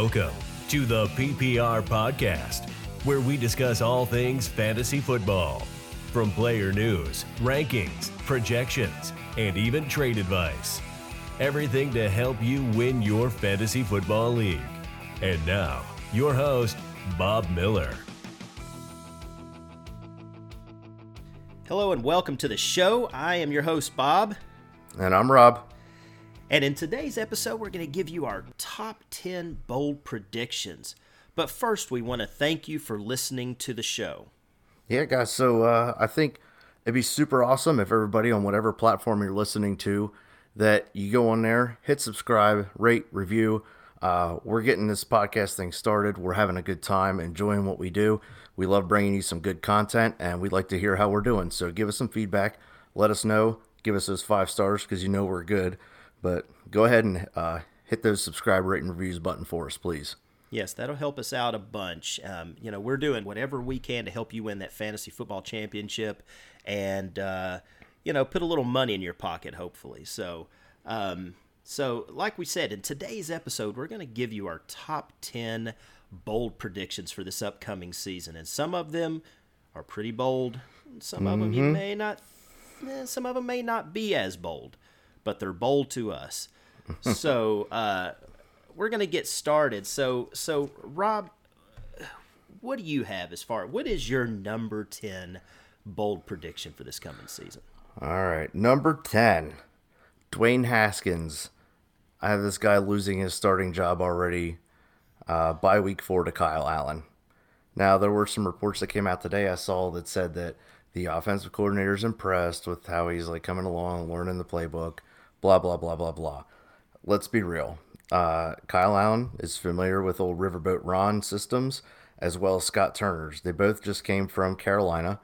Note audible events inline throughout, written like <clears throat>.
Welcome to the PPR Podcast, where we discuss all things fantasy football from player news, rankings, projections, and even trade advice. Everything to help you win your fantasy football league. And now, your host, Bob Miller. Hello and welcome to the show. I am your host, Bob. And I'm Rob. And in today's episode, we're going to give you our top 10 bold predictions. But first, we want to thank you for listening to the show. Yeah, guys. So uh, I think it'd be super awesome if everybody on whatever platform you're listening to that you go on there, hit subscribe, rate, review. Uh, we're getting this podcast thing started. We're having a good time, enjoying what we do. We love bringing you some good content, and we'd like to hear how we're doing. So give us some feedback. Let us know. Give us those five stars because you know we're good. But go ahead and uh, hit those subscribe, rate, and reviews button for us, please. Yes, that'll help us out a bunch. Um, you know, we're doing whatever we can to help you win that fantasy football championship, and uh, you know, put a little money in your pocket, hopefully. So, um, so like we said in today's episode, we're going to give you our top ten bold predictions for this upcoming season, and some of them are pretty bold. Some mm-hmm. of them you may not. Eh, some of them may not be as bold but they're bold to us. <laughs> so uh, we're gonna get started. So so Rob, what do you have as far? What is your number ten bold prediction for this coming season? All right, number ten, Dwayne Haskins. I have this guy losing his starting job already uh, by week four to Kyle Allen. Now there were some reports that came out today I saw that said that the offensive coordinator is impressed with how he's like coming along, learning the playbook blah blah blah blah blah. Let's be real. Uh, Kyle Allen is familiar with old Riverboat Ron systems as well as Scott Turner's. They both just came from Carolina.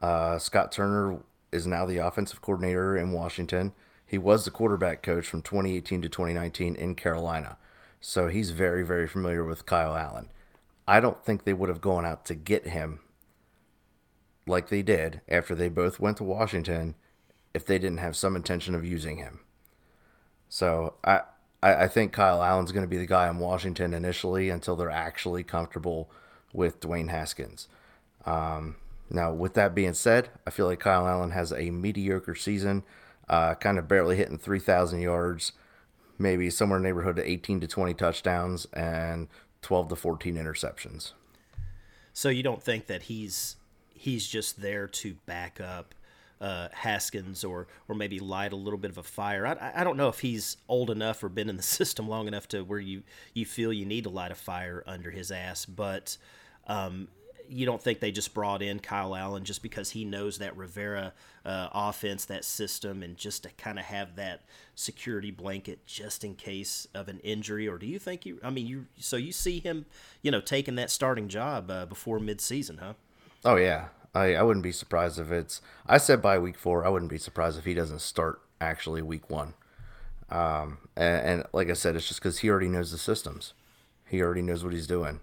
Uh, Scott Turner is now the offensive coordinator in Washington. He was the quarterback coach from 2018 to 2019 in Carolina. So he's very, very familiar with Kyle Allen. I don't think they would have gone out to get him like they did after they both went to Washington if they didn't have some intention of using him. So I, I, think Kyle Allen's going to be the guy in Washington initially until they're actually comfortable with Dwayne Haskins. Um, now, with that being said, I feel like Kyle Allen has a mediocre season, uh, kind of barely hitting 3,000 yards, maybe somewhere in the neighborhood of 18 to 20 touchdowns and 12 to 14 interceptions. So you don't think that he's he's just there to back up uh, Haskins or or maybe light a little bit of a fire. I, I don't know if he's old enough or been in the <laughs> system long enough to where you you feel you need to light a fire under his ass, but. Um, you don't think they just brought in Kyle Allen just because he knows that Rivera uh, offense, that system, and just to kind of have that security blanket just in case of an injury? Or do you think you? I mean, you so you see him, you know, taking that starting job uh, before midseason, huh? Oh yeah, I, I wouldn't be surprised if it's. I said by week four. I wouldn't be surprised if he doesn't start actually week one. Um, and, and like I said, it's just because he already knows the systems. He already knows what he's doing.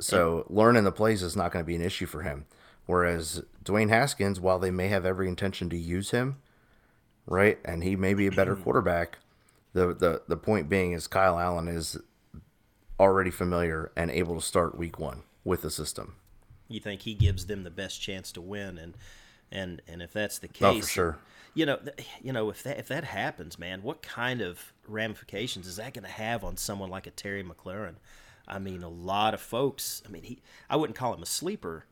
So and, learning the plays is not going to be an issue for him. Whereas Dwayne Haskins, while they may have every intention to use him, right, and he may be a better <clears throat> quarterback, the the the point being is Kyle Allen is already familiar and able to start week one with the system you think he gives them the best chance to win and and and if that's the case oh, for sure. you know you know if that if that happens man what kind of ramifications is that going to have on someone like a Terry McLaurin? I mean a lot of folks I mean he I wouldn't call him a sleeper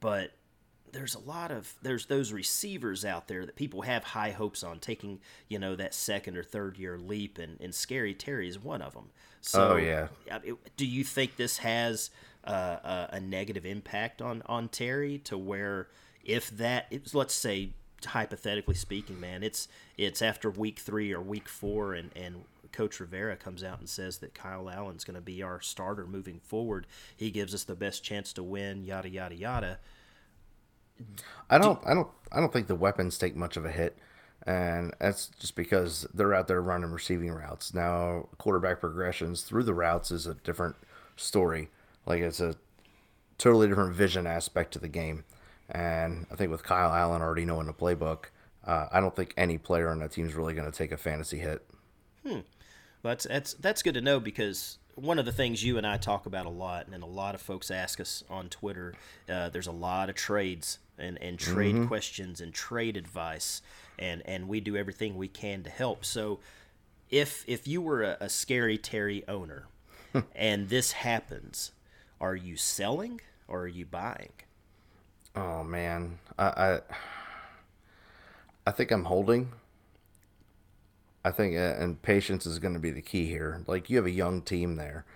but there's a lot of there's those receivers out there that people have high hopes on taking you know that second or third year leap and, and scary terry is one of them so oh yeah. Do you think this has uh, a, negative impact on on Terry to where if that let's say hypothetically speaking, man, it's it's after week three or week four, and and Coach Rivera comes out and says that Kyle Allen's going to be our starter moving forward. He gives us the best chance to win. Yada yada yada. I don't, Do, I don't, I don't think the weapons take much of a hit, and that's just because they're out there running receiving routes. Now, quarterback progressions through the routes is a different story. Like it's a totally different vision aspect to the game. And I think with Kyle Allen already knowing the playbook, uh, I don't think any player on that team is really going to take a fantasy hit. Hmm. Well, that's that's that's good to know because one of the things you and I talk about a lot, and a lot of folks ask us on Twitter. Uh, there's a lot of trades and, and trade Mm-hmm. questions and trade advice, and and we do everything we can to help. So, if if you were a, a scary Terry owner, <laughs> and this happens, are you selling or are you buying? Oh man, I, I I think I'm holding. I think, uh, and patience is going to be the key here. Like you have a young team there,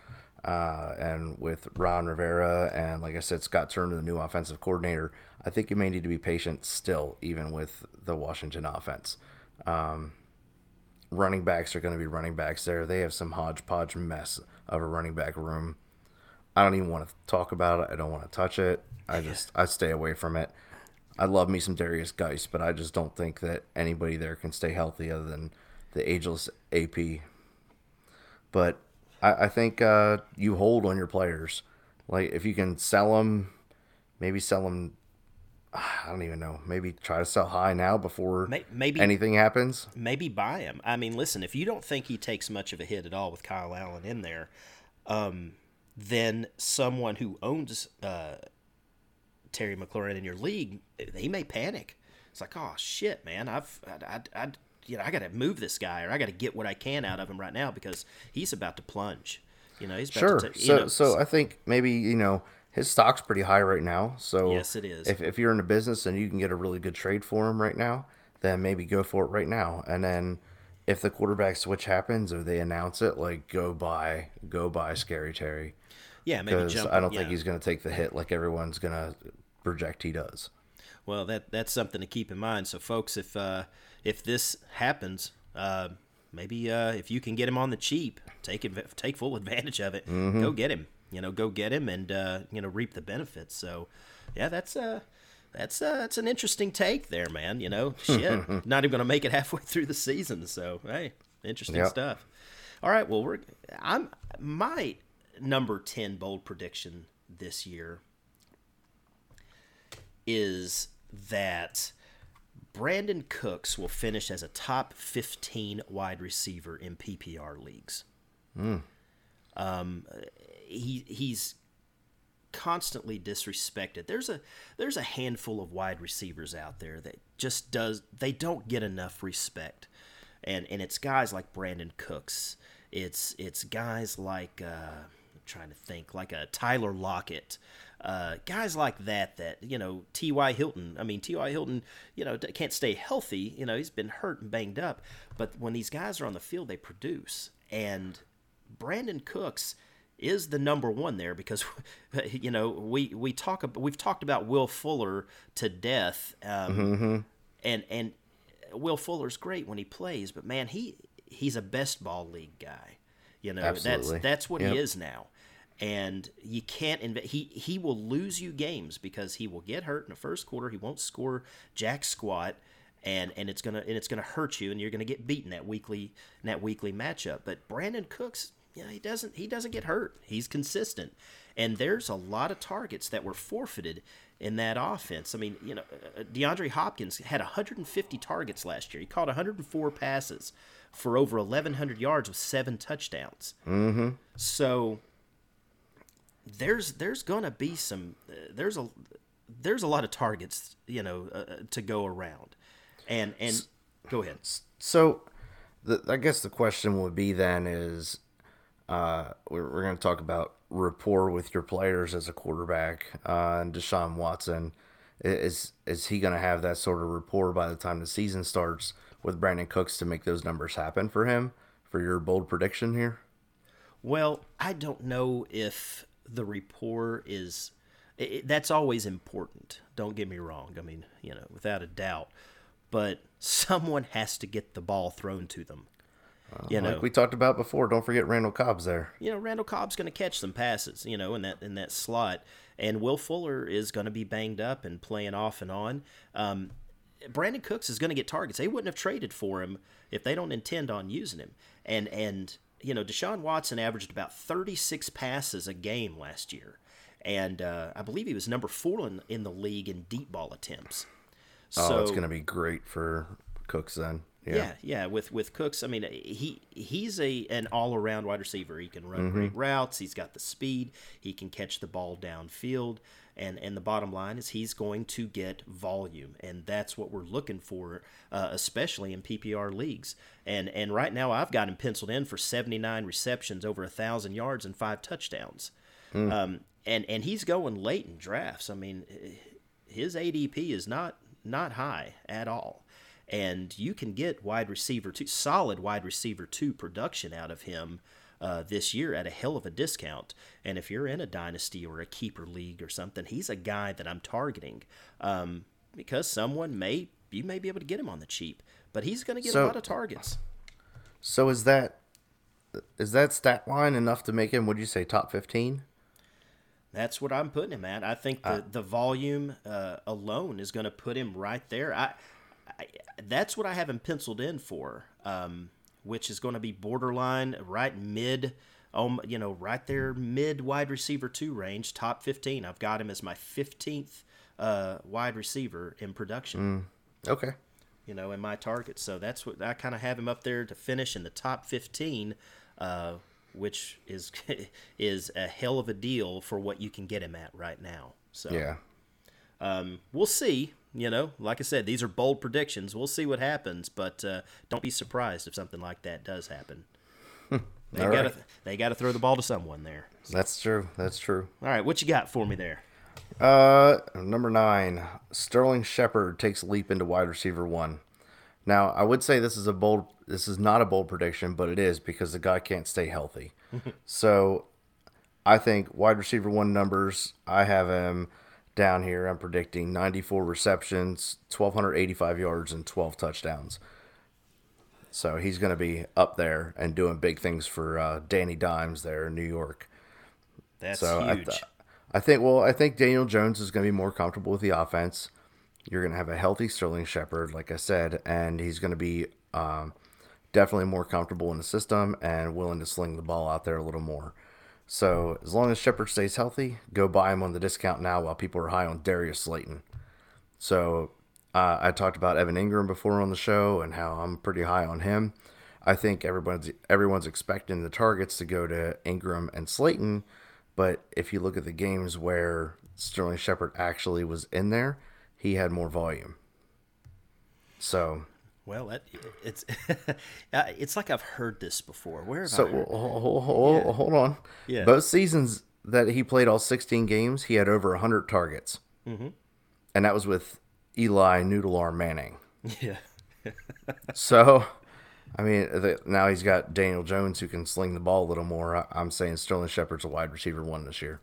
uh, and with Ron Rivera and like I said, Scott Turner, the new offensive coordinator. I think you may need to be patient still, even with the Washington offense. Um, running backs are going to be running backs there. They have some hodgepodge mess of a running back room. I don't even want to talk about it. I don't want to touch it. I just I stay away from it. I love me some Derrius Guice, but I just don't think that anybody there can stay healthy other than the ageless AP. But I, I think uh, you hold on your players. Like if you can sell them, maybe sell them. <sighs> I don't even know. Maybe try to sell high now before maybe- anything happens. maybe buy him. I mean, listen, if you don't think he takes much of a hit at all with Kyle Allen in there, um, then someone who owns uh, Terry McLaurin in your league, he may panic. It's like, oh shit, man, I've, I, I, I you know, I got to move this guy, or I got to get what I can out of him right now because he's about to plunge. You know, he's about Sure. you so know, so I think maybe you know his stock's pretty high right now. So Yes, it is. If if you're in a business and you can get a really good trade for him right now, then maybe go for it right now. And then if the quarterback switch happens or they announce it, like go buy go buy Scary Terry yeah, maybe jump. I don't yeah. think he's going to take the hit like everyone's going to project he does. Well, that that's something to keep in mind. So, folks, if uh, if this happens, uh, maybe uh, if you can get him on the cheap, take take full advantage of it. Mm-hmm. Go get him. You know, go get him and uh, you know reap the benefits. So, yeah, that's uh that's uh, that's an interesting take there, man. You know, <laughs> shit, not even gonna make it halfway through the season. So, hey, interesting Yep. stuff. All right, well, we're I'm my number ten bold prediction this year is that Brandin Cooks will finish as a top 15 wide receiver in PPR leagues. Um, he he's constantly disrespected. There's a there's a handful of wide receivers out there that just does they don't get enough respect, and and it's guys like Brandin Cooks. It's it's guys like uh, trying to think like a Tyler Lockett. Uh, guys like that, that you know, T.Y. Hilton. I mean, T.Y. Hilton, you know, can't stay healthy. You know, he's been hurt and banged up. But when these guys are on the field, they produce. And Brandin Cooks is the number one there because <laughs> you know we we talk we've talked about Will Fuller to death, um, and and Will Fuller's great when he plays, but man, he he's a best ball league guy. You know Absolutely. that's that's what Yep. he is now, and you can't inv- he he will lose you games because he will get hurt in the first quarter. He won't score jack squat. And, and it's gonna and it's gonna hurt you, and you're gonna get beaten that weekly in that weekly matchup. But Brandin Cooks, you know, he doesn't he doesn't get hurt. He's consistent, and there's a lot of targets that were forfeited in that offense. I mean, you know, uh, DeAndre Hopkins had 150 targets last year. He caught 104 passes for over 1,100 yards with seven touchdowns. Mm-hmm. So there's there's gonna be some there's a there's a lot of targets you know uh, uh, to go around, and and go ahead. So, the, I guess the question would be then is, uh, we're, we're going to talk about rapport with your players as a quarterback, uh, and Deshaun Watson. Is is he going to have that sort of rapport by the time the season starts with Brandin Cooks to make those numbers happen for him? For your bold prediction here, Well, I don't know if the rapport is. i i that's always important. Don't get me wrong. I mean, you know, without a doubt. But <laughs> someone has to get the ball thrown to them. You know, like we talked about before, don't forget Randall Cobb's there. you know, Randall Cobb's going to catch some passes, you know, in that in that slot, and Will Fuller is going to be banged up and playing off and on. Um, Brandin Cooks is going to get targets. They wouldn't have traded for him if they don't intend on using him. And and you know, Deshaun Watson averaged about 36 passes a game last year, and uh, I believe he was number four in, in the league in deep ball attempts. Oh, So it's going to be great for Cooks then. Yeah. yeah, yeah. With with Cooks, I mean, he he's a an all around wide receiver. He can run Mm-hmm. great routes. He's got the speed. He can catch the ball downfield. And and the bottom line is he's going to get volume, and that's what we're looking for, uh, especially in PPR leagues. And and right now I've got him penciled in for 79 receptions, over a thousand yards, and five touchdowns. Um, and and he's going late in drafts. I mean, his ADP is not not high at all, and you can get wide receiver two, solid wide receiver two production out of him uh, this year at a hell of a discount. And if you're in a dynasty or a keeper league or something, he's a guy that I'm targeting um, because someone may you may be able to get him on the cheap, but he's going to get So- a lot of targets. So is that is that stat line enough to make him? Would you say top fifteen? That's what I'm putting him at. I think the, the volume uh, alone is going to put him right there. I, I, that's what I have him penciled in for, um, which is going to be borderline, right mid, um, you know, right there mid wide receiver two range, top 15. I've got him as my 15th uh, wide receiver in production Okay. you know, in my targets. So that's what I kind of have him up there to finish in the top 15, uh, which is <laughs> is a hell of a deal for what you can get him at right now. So Yeah. um, we'll see. You know, like I said, these are bold predictions. We'll see what happens, but uh, don't be surprised if something like that does happen. <laughs> they got to they got to throw the ball to someone there. That's true. That's true. All right, what you got for me there? Uh, number nine, Sterling Shepard takes a leap into wide receiver one. Now, I would say this is a bold. This is not a bold prediction, but it is because the guy can't stay healthy. <laughs> so, I think wide receiver one numbers. I have him down here. I'm predicting 94 receptions, 1,285 yards, and 12 touchdowns. So he's going to be up there and doing big things for uh, Danny Dimes there in New York. That's So I, huge. th- I think well, I think Daniel Jones is going to be more comfortable with the offense. You're going to have a healthy Sterling Shepard, like I said, and he's going to be um, definitely more comfortable in the system and willing to sling the ball out there a little more. So as long as Shepard stays healthy, go buy him on the discount now while people are high on Darius Slayton. So uh, I talked about Evan Engram before on the show and how I'm pretty high on him. I think everyone's everyone's expecting the targets to go to Engram and Slayton, but if you look at the games where Sterling Shepard actually was in there, he had more volume. So, well, that, it's <laughs> uh, it's like I've heard this before. Where have so I heard? hold, hold, hold on. Yeah. Both seasons that he played all 16 games, he had over 100 targets, mm-hmm. and that was with Eli Noodle Arm Manning. Yeah. <laughs> So, I mean, the, now he's got Daniel Jones who can sling the ball a little more. I, I'm saying Sterling Shepard's a wide receiver one this year.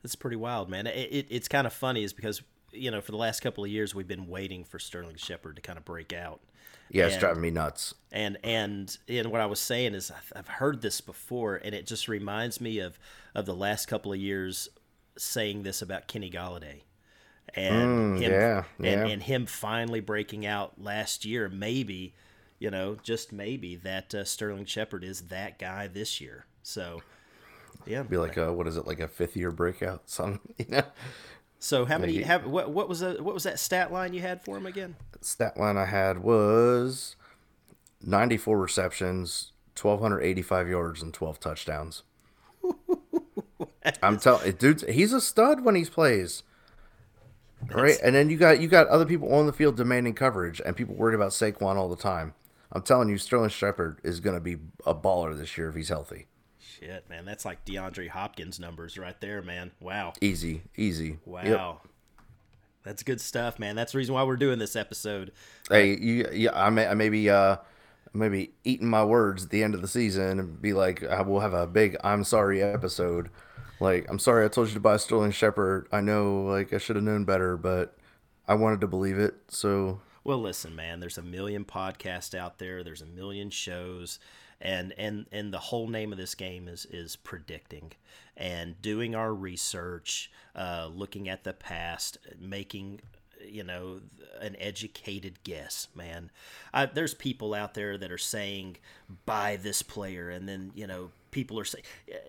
That's pretty wild, man. It, it, it's kind of funny, is because you know for the last couple of years we've been waiting for Sterling Shepard to kind of break out, Yeah, it's And- driving me nuts. and and and what I was saying is I've, heard this before, and it just reminds me of of the last couple of years saying this about Kenny Golladay, and him, yeah, and, yeah. and him finally breaking out last year. Maybe, you know, just maybe that uh, Sterling Shepard is that guy this year. So, yeah. Be like, a, what is it, like a fifth year breakout? Something, <laughs> you know? So how many? Have what? What was that? What was that stat line you had for him again? Stat line I had was 94 receptions, 1,285 yards, and 12 touchdowns. <laughs> I'm telling dude, he's a stud when he plays. Right, and then you got you got other people on the field demanding coverage, and people worried about Saquon all the time. I'm telling you, Sterling Shepard is going to be a baller this year if he's healthy. Shit, man, that's like DeAndre Hopkins numbers right there, man. Wow, Easy, easy. wow, Yep. that's good stuff, man. That's the reason why we're doing this episode. Hey, you, yeah, I may, I may be, uh, maybe eating my words at the end of the season and be like, I will have a big "I'm sorry" episode. Like, I'm sorry I told you to buy Sterling Shepard. I know, like, I should have known better, but I wanted to believe it. So, Well, listen, man. There's a million podcasts out there. There's a million shows, and and and the whole name of this game is is predicting and doing our research, uh, looking at the past, making you know an educated guess. Man, I, there's people out there that are saying buy this player, and then you know people are saying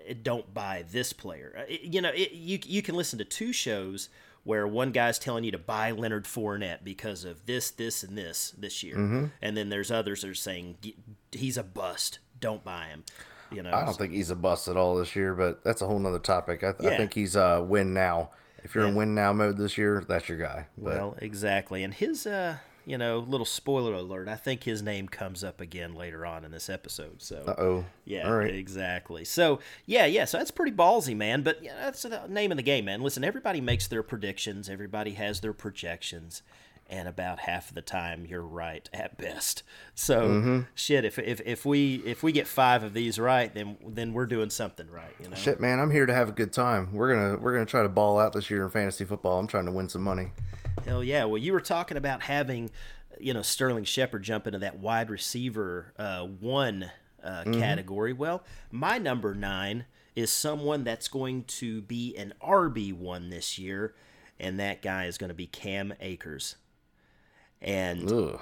"Eh, don't buy this player. Uh, it- You know, it, you you can listen to two shows where one guy's telling you to buy Leonard Fournette because of this, this, and this this year, Mm-hmm. and then there's others that are saying "G- he's a bust, don't buy him. You know, I don't think he's a bust at all this year, but that's a whole nother topic. I, Yeah. I think he's uh, win now. If you're in win now mode this year, that's your guy. But Well, exactly. And his, uh, you know, little spoiler alert. I think his name comes up again later on in this episode. So, uh oh, yeah, all right. exactly. So, yeah, yeah. So that's pretty ballsy, man. But yeah, that's the name of the game, man. Listen, everybody makes their predictions. Everybody has their projections. And about half of the time, you're right at best. So, Mm-hmm. shit. If, if if we if we get five of these right, then then we're doing something right. You know. Shit, man, I'm here to have a good time. We're gonna we're gonna try to ball out this year in fantasy football. I'm trying to win some money. Hell yeah. Well, you were talking about having, you know, Sterling Shepard jump into that wide receiver uh, one uh, category. Well, my number nine is someone that's going to be an RB1 this year, and that guy is going to be Cam Akers. And Ugh.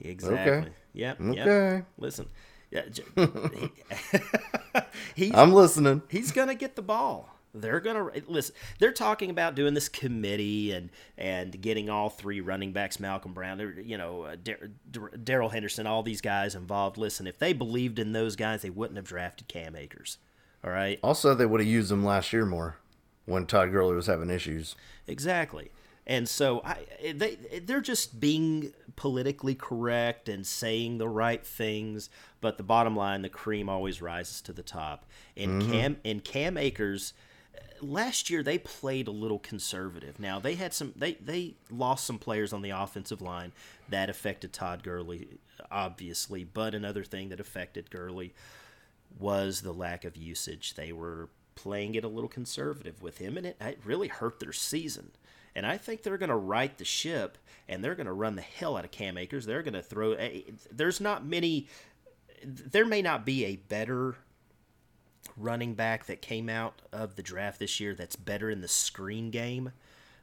exactly. Yep. Yep. Okay. Listen. Yeah, <laughs> <laughs> he- I'm listening. he's gonna get the ball. They're gonna listen. They're talking about doing this committee and and getting all three running backs, Malcolm Brown, you know, uh, Dar- Dar- Darrell Henderson, all these guys involved. Listen, if they believed in those guys, they wouldn't have drafted Cam Akers. All right, Also, they would have used them last year more when Todd Gurley was having issues. exactly. And so I, they they're just being politically correct and saying the right things. But the bottom line, the cream always rises to the top. And mm-hmm. Cam and Cam Akers, last year they played a little conservative. Now they had some they they lost some players on the offensive line that affected Todd Gurley, obviously. But another thing that affected Gurley was the lack of usage. They were playing it a little conservative with him, and it, it really hurt their season. And I think they're going to right the ship, and they're going to run the hell out of Cam Akers. They're going to throw. Eh, eh, There's not many. There may not be a better running back that came out of the draft this year that's better in the screen game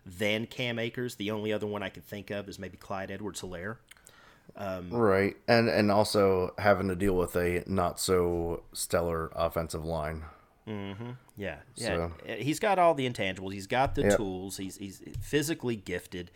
than Cam Akers. The only other one I can think of is maybe Clyde Edwards Hilaire. Um, right, and and also having to deal with a not so stellar offensive line. Mm-hmm. Yeah, yeah. So- Uh, He's got all the intangibles. He's got the Yep. tools. He's he's physically gifted,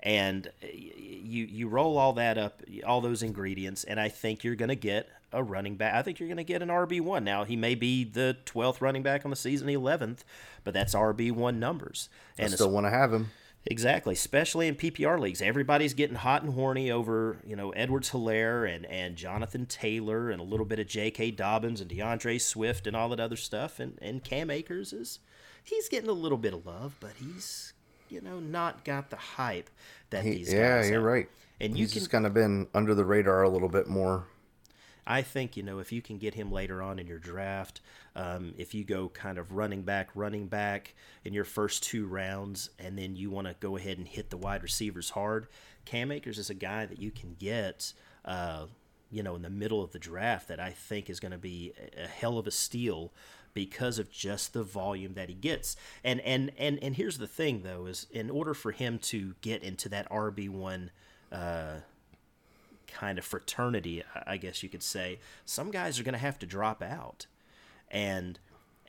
and uh, you you roll all that up, all those ingredients, and I think you're going to get a running back. I think you're going to get an RB one. Now he may be the twelfth running back on the season, eleventh, but that's RB one numbers. And I still want to have him. Exactly, especially in PPR leagues. Everybody's getting hot and horny over, you know, Edwards Hilaire and, and Jonathan Taylor and a little bit of J.K. Dobbins and DeAndre Swift and all that other stuff. And, and Cam Akers is, he's getting a little bit of love, but he's, you know, not got the hype that He- these yeah, guys Yeah, you're have. right. And you He's can, just kind of been under the radar a little bit more. I think you know if you can get him later on in your draft, um, if you go kind of running back, running back in your first two rounds, and then you want to go ahead and hit the wide receivers hard, Cam Akers is a guy that you can get, uh, you know, in the middle of the draft that I think is going to be a hell of a steal because of just the volume that he gets. And and and and here's the thing though is in order for him to get into that RB one kind of fraternity, I- guess you could say, some guys are going to have to drop out, and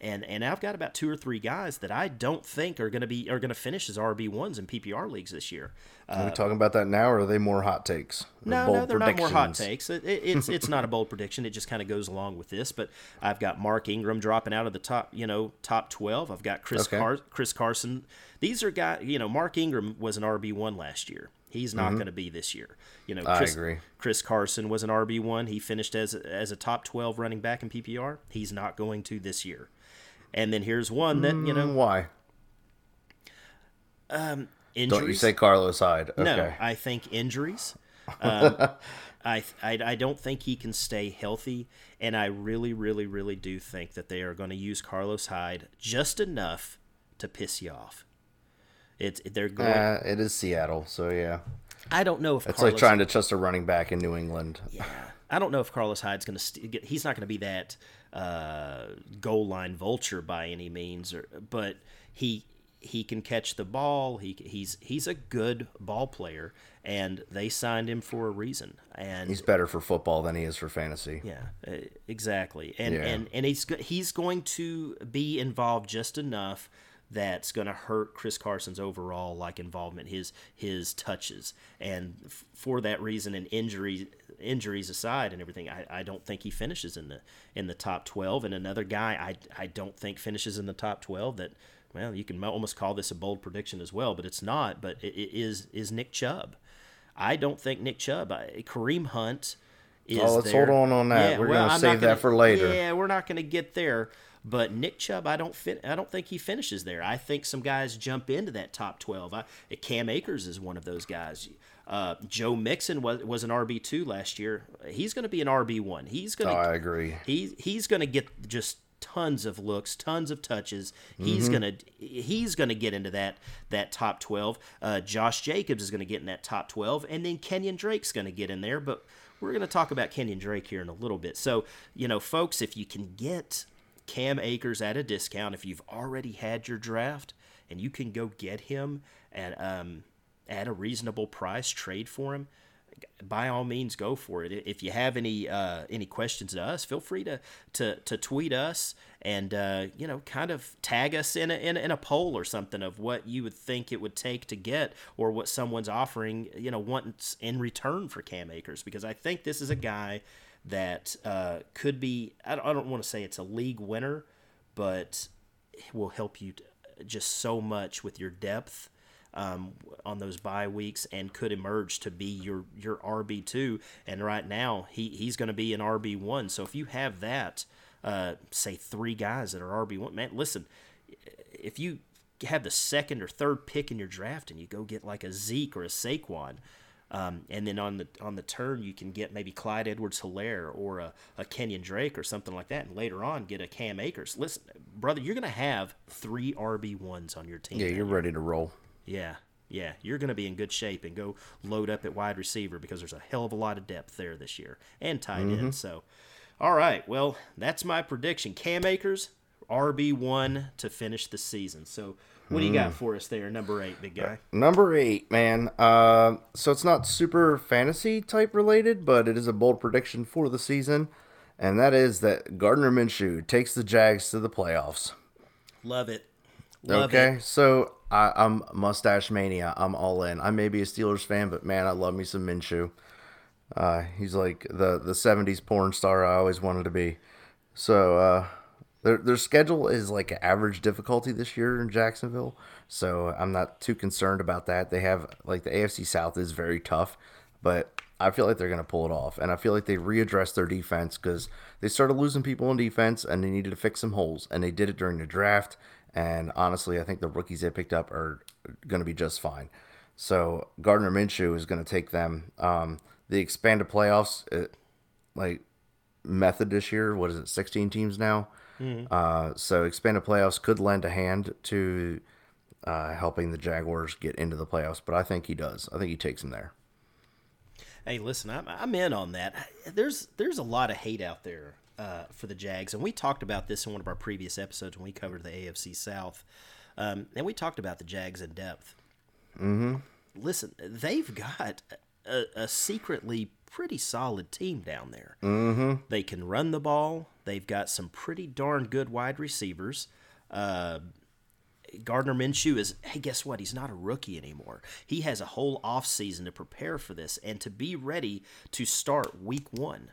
and and I've got about two or three guys that I don't think are going to be are going to finish as RB ones in PPR leagues this year. Are we uh, talking about that now, or are they more hot takes? No, no, they're not more hot takes. It, it- it's it's not a bold prediction. It just kind of goes along with this. But I've got Mark Ingram dropping out of the top, you know, top twelve. I've got Chris Okay. Car- Chris Carson. These are guys, you know, Mark Ingram was an RB one last year. He's not going to be this year. You know, Mm-hmm. I Chris, agree. Chris Carson was an RB one. He finished as as a top twelve running back in PPR. He's not going to this year. And then here's one that you know Mm, Why? injuries. Don't you say Carlos Hyde? Okay. No, I think injuries. <laughs> Um, I, I I don't think he can stay healthy, and I really, really, really do think that they are going to use Carlos Hyde just enough to piss you off. It's they're going. Uh, it is Seattle, so yeah. I don't know if It's Carlos, like trying to trust a running back in New England. Yeah, I don't know if Carlos Hyde's going to. St- he's not going to be that uh, goal line vulture by any means, or, but he he can catch the ball. He he's he's a good ball player, and they signed him for a reason. And He's better for football than he is for fantasy. yeah, exactly. And Yeah. and and he's he's going to be involved just enough that's going to hurt Chris Carson's overall like involvement, his his touches, and f- for that reason, and injury injuries aside and everything, I, I don't think he finishes in the in the top twelve. And another guy I I don't think finishes in the top twelve that well you can almost call this a bold prediction as well, but it's not. But it, it is is Nick Chubb. I don't think Nick Chubb, I, Kareem Hunt. Is Oh, let's there. hold on on that. We're gonna I'm save that for later. Yeah, we're not going to get there. But Nick Chubb, I don't fit. I don't think he finishes there. I think some guys jump into that top twelve. I, Cam Akers is one of those guys. Uh, Joe Mixon was was an RB two last year. He's going to be an RB one. He's going Oh, to. I agree. He's he's going to get just tons of looks, tons of touches. He's Mm-hmm. gonna he's gonna get into that that top twelve. Uh, Josh Jacobs is gonna get in that top twelve, and then Kenyon Drake's gonna get in there. But we're gonna talk about Kenyon Drake here in a little bit. So you know, folks, if you can get Cam Akers at a discount, if you've already had your draft and you can go get him at um at a reasonable price, trade for him by all means go for it. If you have any uh, any questions to us feel free to to, to tweet us and uh, you know kind of tag us in a, in, a, in a poll or something of what you would think it would take to get or what someone's offering you know once in return for cam akers because i think this is a guy that uh, could be I don't, don't want to say it's a league winner but will help you just so much with your depth um, on those bye weeks and could emerge to be your your RB two. And right now he he's going to be an RB one. So if you have that, uh, say three guys that are RB one, man, listen, if you have the second or third pick in your draft and you go get like a Zeke or a Saquon. Um, and then on the on the turn, you can get maybe Clyde Edwards-Hilaire or a, a Kenyon Drake or something like that, and later on get a Cam Akers. Listen, brother, you're gonna have three RB ones on your team. Yeah, you're ready to roll. Yeah, yeah, you're going to be in good shape and go load up at wide receiver because there's a hell of a lot of depth there this year and tight end. So, all right, well, that's my prediction. Cam Akers, RB one to finish the season. So, what do you got for us there, number eight, big guy? Number eight, man. Uh, so it's not super fantasy type related, but it is a bold prediction for the season, and that is that Gardner Minshew takes the Jags to the playoffs. Love it. Love okay, it. so I, I'm mustache mania. I'm all in. I may be a Steelers fan, but man, I love me some Minshew. Uh, he's like the the '70s porn star I always wanted to be. So uh, their their schedule is like average difficulty this year in Jacksonville. So I'm not too concerned about that. They have like the AFC South is very tough, but I feel like they're gonna pull it off, and I feel like they readdressed their defense because they started losing people in defense, and they needed to fix some holes, and they did it during the draft. And honestly, I think the rookies they picked up are going to be just fine. So Gardner Minshew is going to take them. Um, the expanded playoffs, it, like method this year, what is it, 16 teams now? Uh, so expanded playoffs could lend a hand to uh, helping the Jaguars get into the playoffs, but I think he does. I think he takes them there. Hey, listen, I'm, I'm in on that. There's there's a lot of hate out there uh, for the Jags, and we talked about this in one of our previous episodes when we covered the AFC South, um, and we talked about the Jags in depth. Mm-hmm. Listen, they've got a, a secretly pretty solid team down there. Mm-hmm. They can run the ball. They've got some pretty darn good wide receivers. Uh, Gardner Minshew is, hey, guess what? He's not a rookie anymore. He has a whole offseason to prepare for this and to be ready to start week one.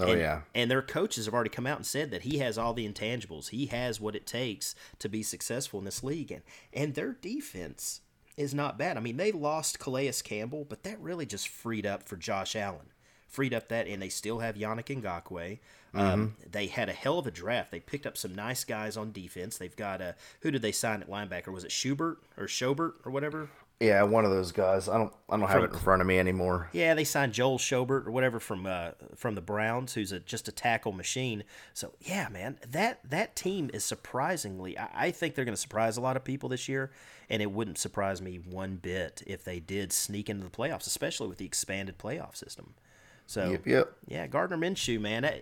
Oh, and, yeah. And their coaches have already come out and said that he has all the intangibles. He has what it takes to be successful in this league. And, and their defense is not bad. I mean, they lost Calais Campbell, but that really just freed up for Josh Allen. Freed up that, and they still have Yannick Ngakoue. Um, they had a hell of a draft. They picked up some nice guys on defense. They've got a who did they sign at linebacker? Was it Schubert or Schobert or whatever? Yeah, one of those guys. I don't. I don't have it in front of me anymore. Yeah, they signed Joel Schobert or whatever from uh, from the Browns, who's a, just a tackle machine. So yeah, man, that that team is surprisingly. I, I think they're going to surprise a lot of people this year, and it wouldn't surprise me one bit if they did sneak into the playoffs, especially with the expanded playoff system. So Yep, yep. yeah, Gardner Minshew, man, uh,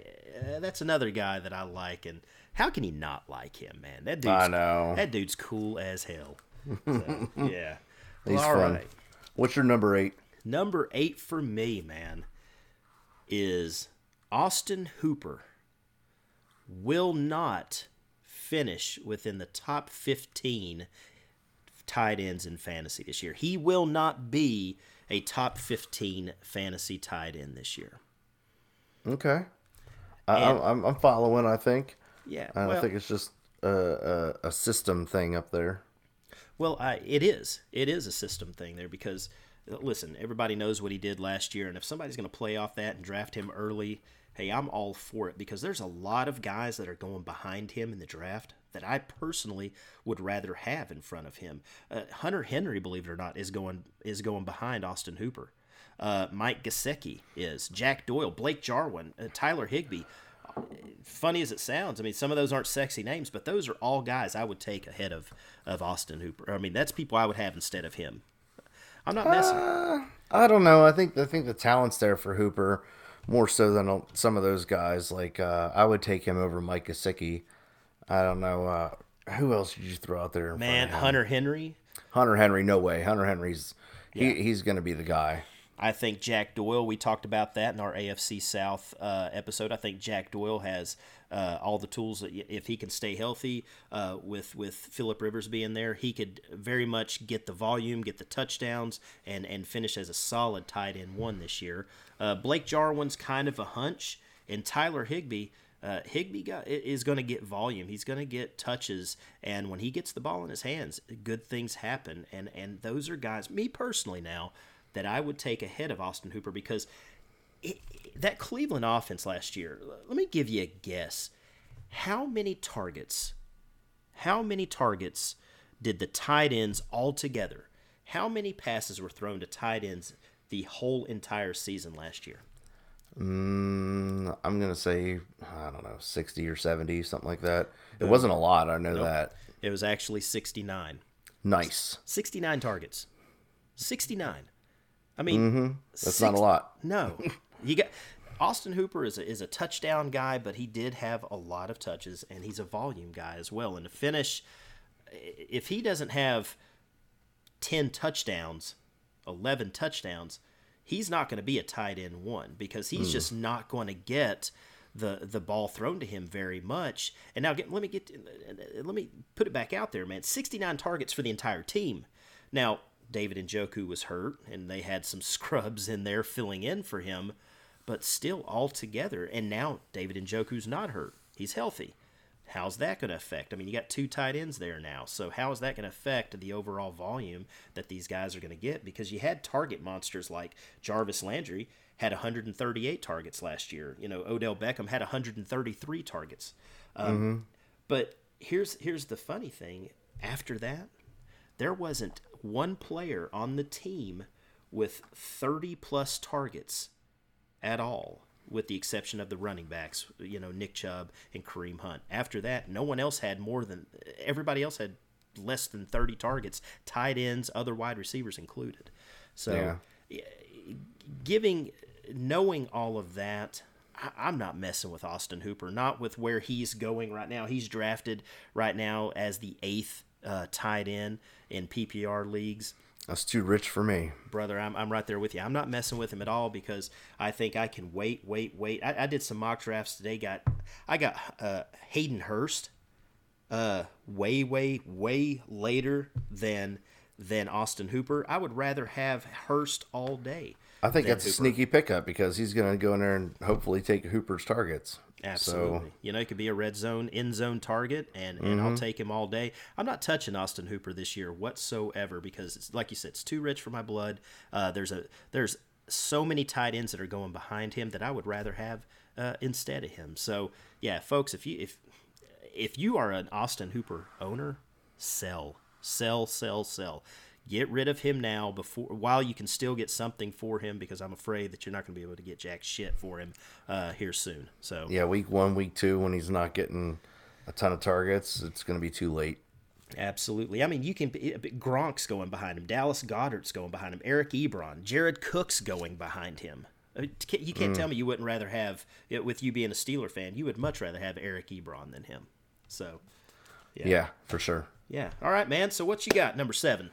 that's another guy that I like, and how can you not like him, man? That dude's, I know. that dude's cool as hell. So, <laughs> yeah, He's Well, fun. right. What's your number eight? Number eight for me, man, is Austin Hooper will not finish within the top 15 tight ends in fantasy this year. He will not be a top 15 fantasy tight end this year. Okay. I, I'm, I'm following, I think. Yeah. I well, think it's just a, a, a system thing up there. Well, I, it is. It is a system thing there because, listen, everybody knows what he did last year, and if somebody's going to play off that and draft him early, hey, I'm all for it because there's a lot of guys that are going behind him in the draft that I personally would rather have in front of him. Uh, Hunter Henry, believe it or not, is going is going behind Austin Hooper. Uh, Mike Gesicki is Jack Doyle, Blake Jarwin, uh, Tyler Higbee. Funny as it sounds, I mean some of those aren't sexy names, but those are all guys I would take ahead of of Austin Hooper. I mean that's people I would have instead of him. I'm not messing. Uh, I don't know. I think I think the talent's there for Hooper more so than some of those guys. Like uh, I would take him over Mike Gesicki. I don't know uh, who else did you throw out there. Man, Hunter Henry. Hunter Henry, no way. Hunter Henry's yeah. he, he's going to be the guy. I think Jack Doyle. We talked about that in our AFC South uh, episode. I think Jack Doyle has uh, all the tools that if he can stay healthy uh, with with Philip Rivers being there, he could very much get the volume, get the touchdowns, and and finish as a solid tight end one this year. Uh, Blake Jarwin's kind of a hunch, and Tyler Higbee. Uh, Higbee got, is going to get volume. He's going to get touches, and when he gets the ball in his hands, good things happen. And and those are guys. Me personally, now that I would take ahead of Austin Hooper because it, that Cleveland offense last year, let me give you a guess. How many targets, how many targets did the tight ends all together, how many passes were thrown to tight ends the whole entire season last year? Mm, I'm going to say, I don't know, 60 or 70, something like that. It wasn't a lot, I know nope. that. It was actually 69. Nice. 69 targets. 69. I mean, mm-hmm. that's six, not a lot. <laughs> No, you got Austin Hooper is a, is a touchdown guy, but he did have a lot of touches, and he's a volume guy as well. And to finish, if he doesn't have ten touchdowns, eleven touchdowns, he's not going to be a tight end one because he's mm. just not going to get the the ball thrown to him very much. And now get, let me get let me put it back out there, man. 69 targets for the entire team. Now, David Njoku was hurt, and they had some <laughs> scrubs in there filling in for him, but still all together. And now David Njoku's not hurt; he's healthy. How's that going to affect? I mean, you got two tight ends there now, so how is that going to affect the overall volume that these guys are going to get? Because you had target monsters like Jarvis Landry had 138 targets last year. You know, Odell Beckham had 133 targets. Um, mm-hmm. But here's here's the funny thing. After that, there wasn't one player on the team with 30 plus targets at all, with the exception of the running backs, you know, Nick Chubb and Kareem Hunt. After that, no one else had more than everybody else had less than 30 targets, tight ends, other wide receivers included. So, yeah. giving, knowing all of that, I'm not messing with Austin Hooper, not with where he's going right now. He's drafted right now as the eighth uh, tied in in PPR leagues. That's too rich for me, brother. I'm, I'm right there with you. I'm not messing with him at all because I think I can wait, wait, wait. I, I did some mock drafts today. Got I got uh, Hayden Hurst, uh, way, way, way later than than Austin Hooper. I would rather have Hurst all day. I think that's Hooper. a sneaky pickup because he's going to go in there and hopefully take Hooper's targets. Absolutely. So, you know, he could be a red zone, end zone target, and, and mm-hmm. I'll take him all day. I'm not touching Austin Hooper this year whatsoever because, it's, like you said, it's too rich for my blood. Uh, there's a there's so many tight ends that are going behind him that I would rather have uh, instead of him. So yeah, folks, if you if if you are an Austin Hooper owner, sell, sell, sell, sell get rid of him now before while you can still get something for him because I'm afraid that you're not going to be able to get jack shit for him uh, here soon. So yeah, week one, week two, when he's not getting a ton of targets, it's going to be too late. Absolutely. I mean, you can. Gronk's going behind him. Dallas Goedert's going behind him. Eric Ebron, Jared Cook's going behind him. You can't mm. tell me you wouldn't rather have, with you being a Steeler fan, you would much rather have Eric Ebron than him. So, yeah, yeah for sure. Yeah. All right, man. So what you got? Number seven.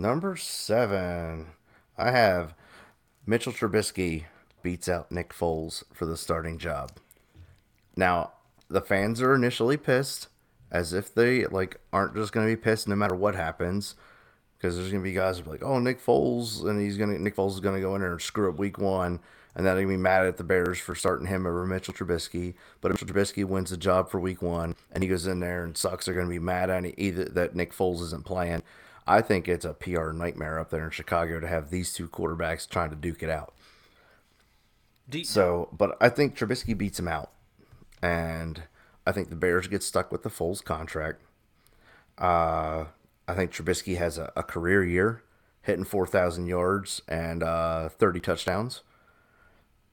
Number seven, I have Mitchell Trubisky beats out Nick Foles for the starting job. Now, the fans are initially pissed as if they like aren't just going to be pissed no matter what happens. Because there's going to be guys who like, oh, Nick Foles, and he's going to Nick Foles is going to go in there and screw up Week One, and they're going to be mad at the Bears for starting him over Mitchell Trubisky. But Mitchell Trubisky wins the job for Week One, and he goes in there and sucks, they're going to be mad at either that Nick Foles isn't playing. I think it's a PR nightmare up there in Chicago to have these two quarterbacks trying to duke it out. You- so, but I think Trubisky beats him out, and I think the Bears get stuck with the Foles contract. Uh, I think Trubisky has a, a career year, hitting 4,000 yards and uh, 30 touchdowns.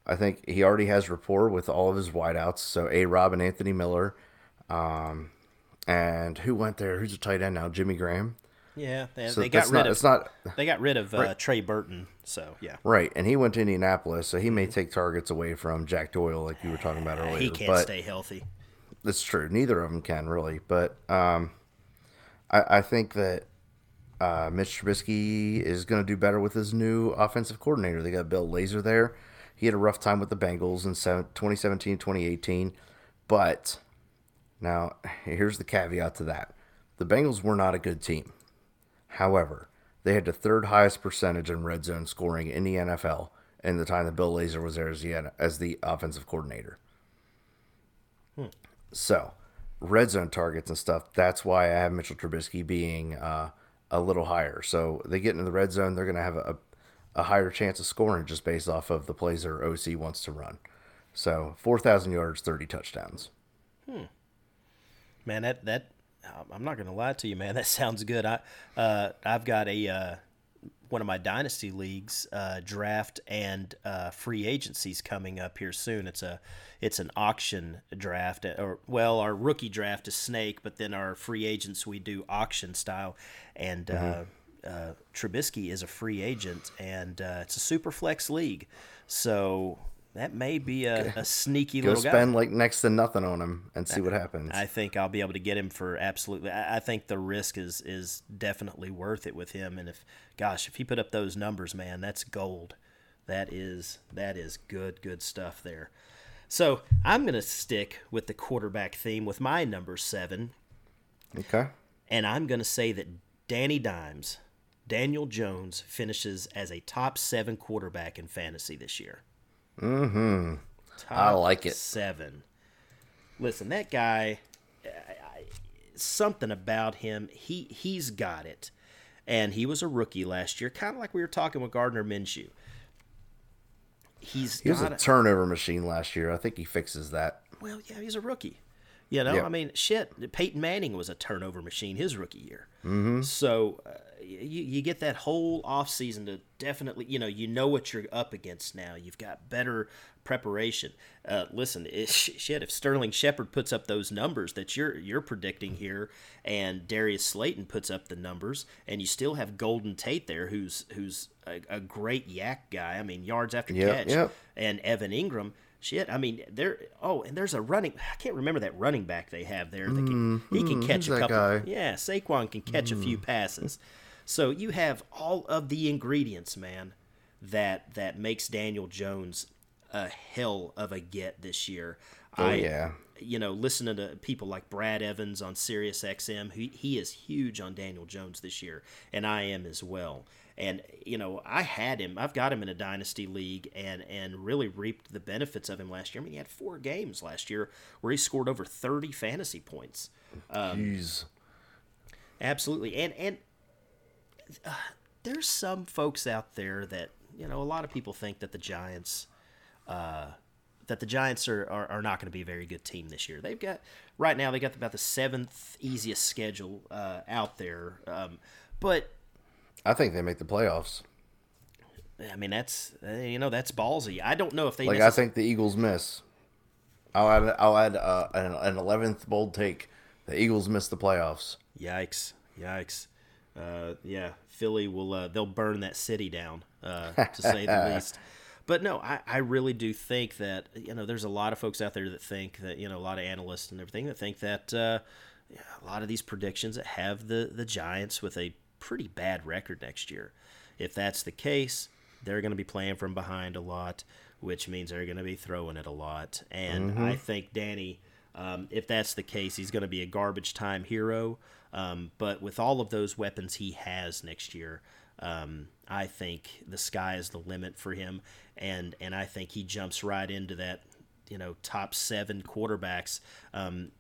I think he already has rapport with all of his wideouts. So A. Rob and Anthony Miller. Um, and who went there? Who's a tight end now? Jimmy Graham. Yeah, they, so they got rid not, of. It's not. They got rid of uh, right. Trey Burton. So yeah. Right, and he went to Indianapolis, so he may take targets away from Jack Doyle, like you were talking about earlier. He can't but stay healthy. That's true. Neither of them can really, but um, I, I think that uh, Mitch Trubisky is going to do better with his new offensive coordinator. They got Bill Lazor there. He had a rough time with the Bengals in 2017, 2018, but now here's the caveat to that: the Bengals were not a good team. However, they had the third highest percentage in red zone scoring in the NFL in the time that Bill Lazor was there as the, as the offensive coordinator. Hmm. So, red zone targets and stuff, that's why I have Mitchell Trubisky being uh, a little higher. So, they get into the red zone, they're going to have a, a higher chance of scoring just based off of the plays their OC wants to run. So, 4,000 yards, 30 touchdowns. Hmm. Man, that, that I'm not going to lie to you, man. <laughs> That sounds good. I uh, I've got a uh, one of my dynasty leagues uh, draft and uh, free agencies coming up here soon. It's a it's an auction draft, uh, or well, our rookie draft is snake, but then our free agents we do auction style, and. Uh, mm-hmm. Trubisky is a free agent, and it's a super flex league. So that may be a, a sneaky Go little guy. spend like next to nothing on him and see what happens. I think I'll be able to get him for absolutely. I, I think the risk is is definitely worth it with him. And if, gosh, if he put up those numbers, man, that's gold. That is that is good good stuff there. So I'm gonna stick with the quarterback theme with my number seven. Okay. And I'm gonna say that Danny Dimes, Daniel Jones, finishes as a top seven quarterback in fantasy this year. Mm-hmm. Top I like it. Seven. Listen, that guy, I, I, something about him, he he's got it, and he was a rookie last year, kind of like we were talking with Gardner Minshew. He's he was a turnover machine last year. I think he fixes that. Well, yeah, he's a rookie. You know, I mean, shit. Peyton Manning was a turnover machine his rookie year. Mm-hmm. So uh, you, you get that whole off season to definitely, you know, you know what you're up against now. You've got better preparation. Uh, listen, it, <laughs> shit, if Sterling Shepard puts up those numbers that you're you're predicting here, and Darius Slayton puts up the numbers, and you still have Golden Tate there, who's who's a, a great YAC guy. I mean, yards after yep, catch, yep. and Evan Engram shit. I mean, there. Oh, and there's a running. I can't remember that running back they have there. That can, mm, he can mm, catch a couple. Guy? Yeah, Saquon can catch mm. a few passes. So you have all of the ingredients, man, that that makes Daniel Jones a hell of a get this year. Oh I, yeah. You know, listening to people like Brad Evans on Sirius XM, he, he is huge on Daniel Jones this year, and I am as well. And you know, I had him. I've got him in a dynasty league, and and really reaped the benefits of him last year. I mean, he had four games last year where he scored over thirty fantasy points. Um, Jeez. Absolutely, and and uh, there's some folks out there that you know a lot of people think that the Giants. Uh, that the Giants are, are, are not going to be a very good team this year. They've got right now they got about the seventh easiest schedule uh, out there, um, but I think they make the playoffs. I mean, that's uh, you know that's ballsy. I don't know if they like. I think the Eagles miss. I'll add. I'll add uh, an eleventh bold take. The Eagles miss the playoffs. Yikes! Yikes! Uh, yeah, Philly will. Uh, they'll burn that city down, uh, <laughs> to say the least. But no, I, I really do think that you know there's a lot of folks out there that think that you know a lot of analysts and everything that think that uh, a lot of these predictions that have the the Giants with a pretty bad record next year. If that's the case, they're going to be playing from behind a lot, which means they're going to be throwing it a lot. And mm-hmm. I think Danny Um, if that's the case, he's going to be a garbage time hero. Um, but with all of those weapons he has next year, um, I think the sky is the limit for him, and and I think he jumps right into that, you know, top seven quarterbacks, um,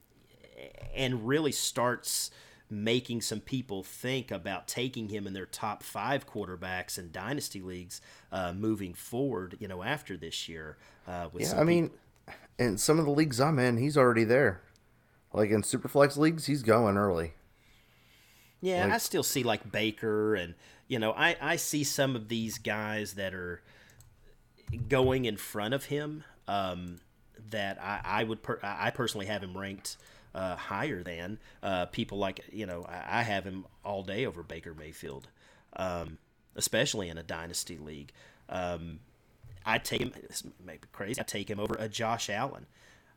and really starts making some people think about taking him in their top five quarterbacks in dynasty leagues uh, moving forward. You know, after this year. Uh, yeah, I mean, in some of the leagues I'm in, he's already there. Like in Superflex leagues, he's going early. Yeah, like, I still see like Baker and you know, I, I see some of these guys that are going in front of him um, that I, I would per, I personally have him ranked uh, higher than uh, people like you know I, I, have him all day over Baker Mayfield, um, especially in a dynasty league. Um, I take him. This may be crazy. I take him over a Josh Allen.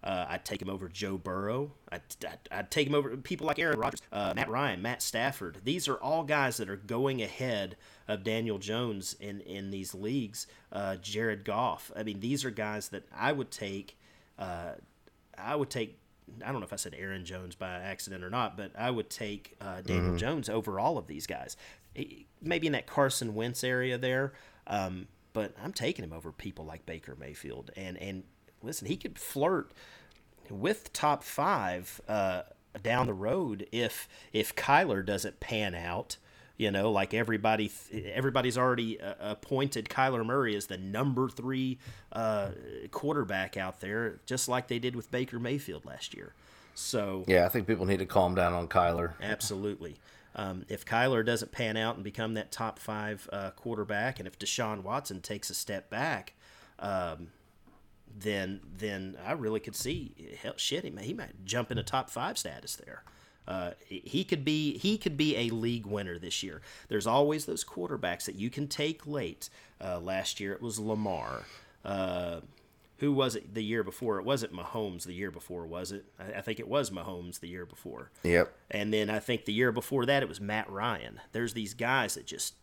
Uh, I'd take him over Joe Burrow. I'd, I'd, I'd, take him over people like Aaron Rodgers, uh, Matt Ryan, Matt Stafford. These are all guys that are going ahead of Daniel Jones in, in these leagues. Uh, Jared Goff. I mean, these are guys that I would take. Uh, I would take. I don't know if I said Aaron Jones by accident or not, but I would take uh, Daniel mm-hmm. Jones over all of these guys. Maybe in that Carson Wentz area there. Um, but I'm taking him over people like Baker Mayfield and and listen, he could flirt with top five uh, down the road if if Kyler doesn't pan out. You know, like everybody, everybody's already uh, appointed Kyler Murray as the number three uh, quarterback out there, just like they did with Baker Mayfield last year. So yeah, I think people need to calm down on Kyler. Absolutely. Um, if Kyler doesn't pan out and become that top five uh, quarterback, and if Deshaun Watson takes a step back, um, then then I really could see hell shit he may, he might jump into top five status there. Uh, he could be he could be a league winner this year. There's always those quarterbacks that you can take late. Uh, last year it was Lamar. Uh, who was it the year before? It wasn't Mahomes the year before, was it? I, I, think it was Mahomes the year before. Yep. And then I think the year before that it was Matt Ryan. There's these guys that just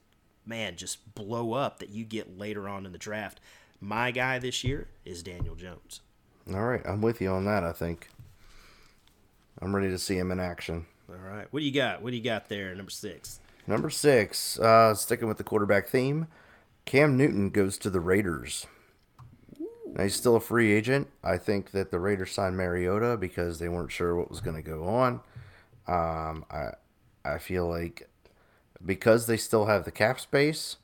man just blow up that you get later on in the draft. My guy this year is Daniel Jones. All right, I'm with you on that. I think I'm ready to see him in action. All right, what do you got? What do you got there, number six? Number six, uh, sticking with the quarterback theme, Cam Newton goes to the Raiders. Now he's still a free agent. I think that the Raiders signed Mariota because they weren't sure what was going to go on. Um, I I feel like because they still have the cap space,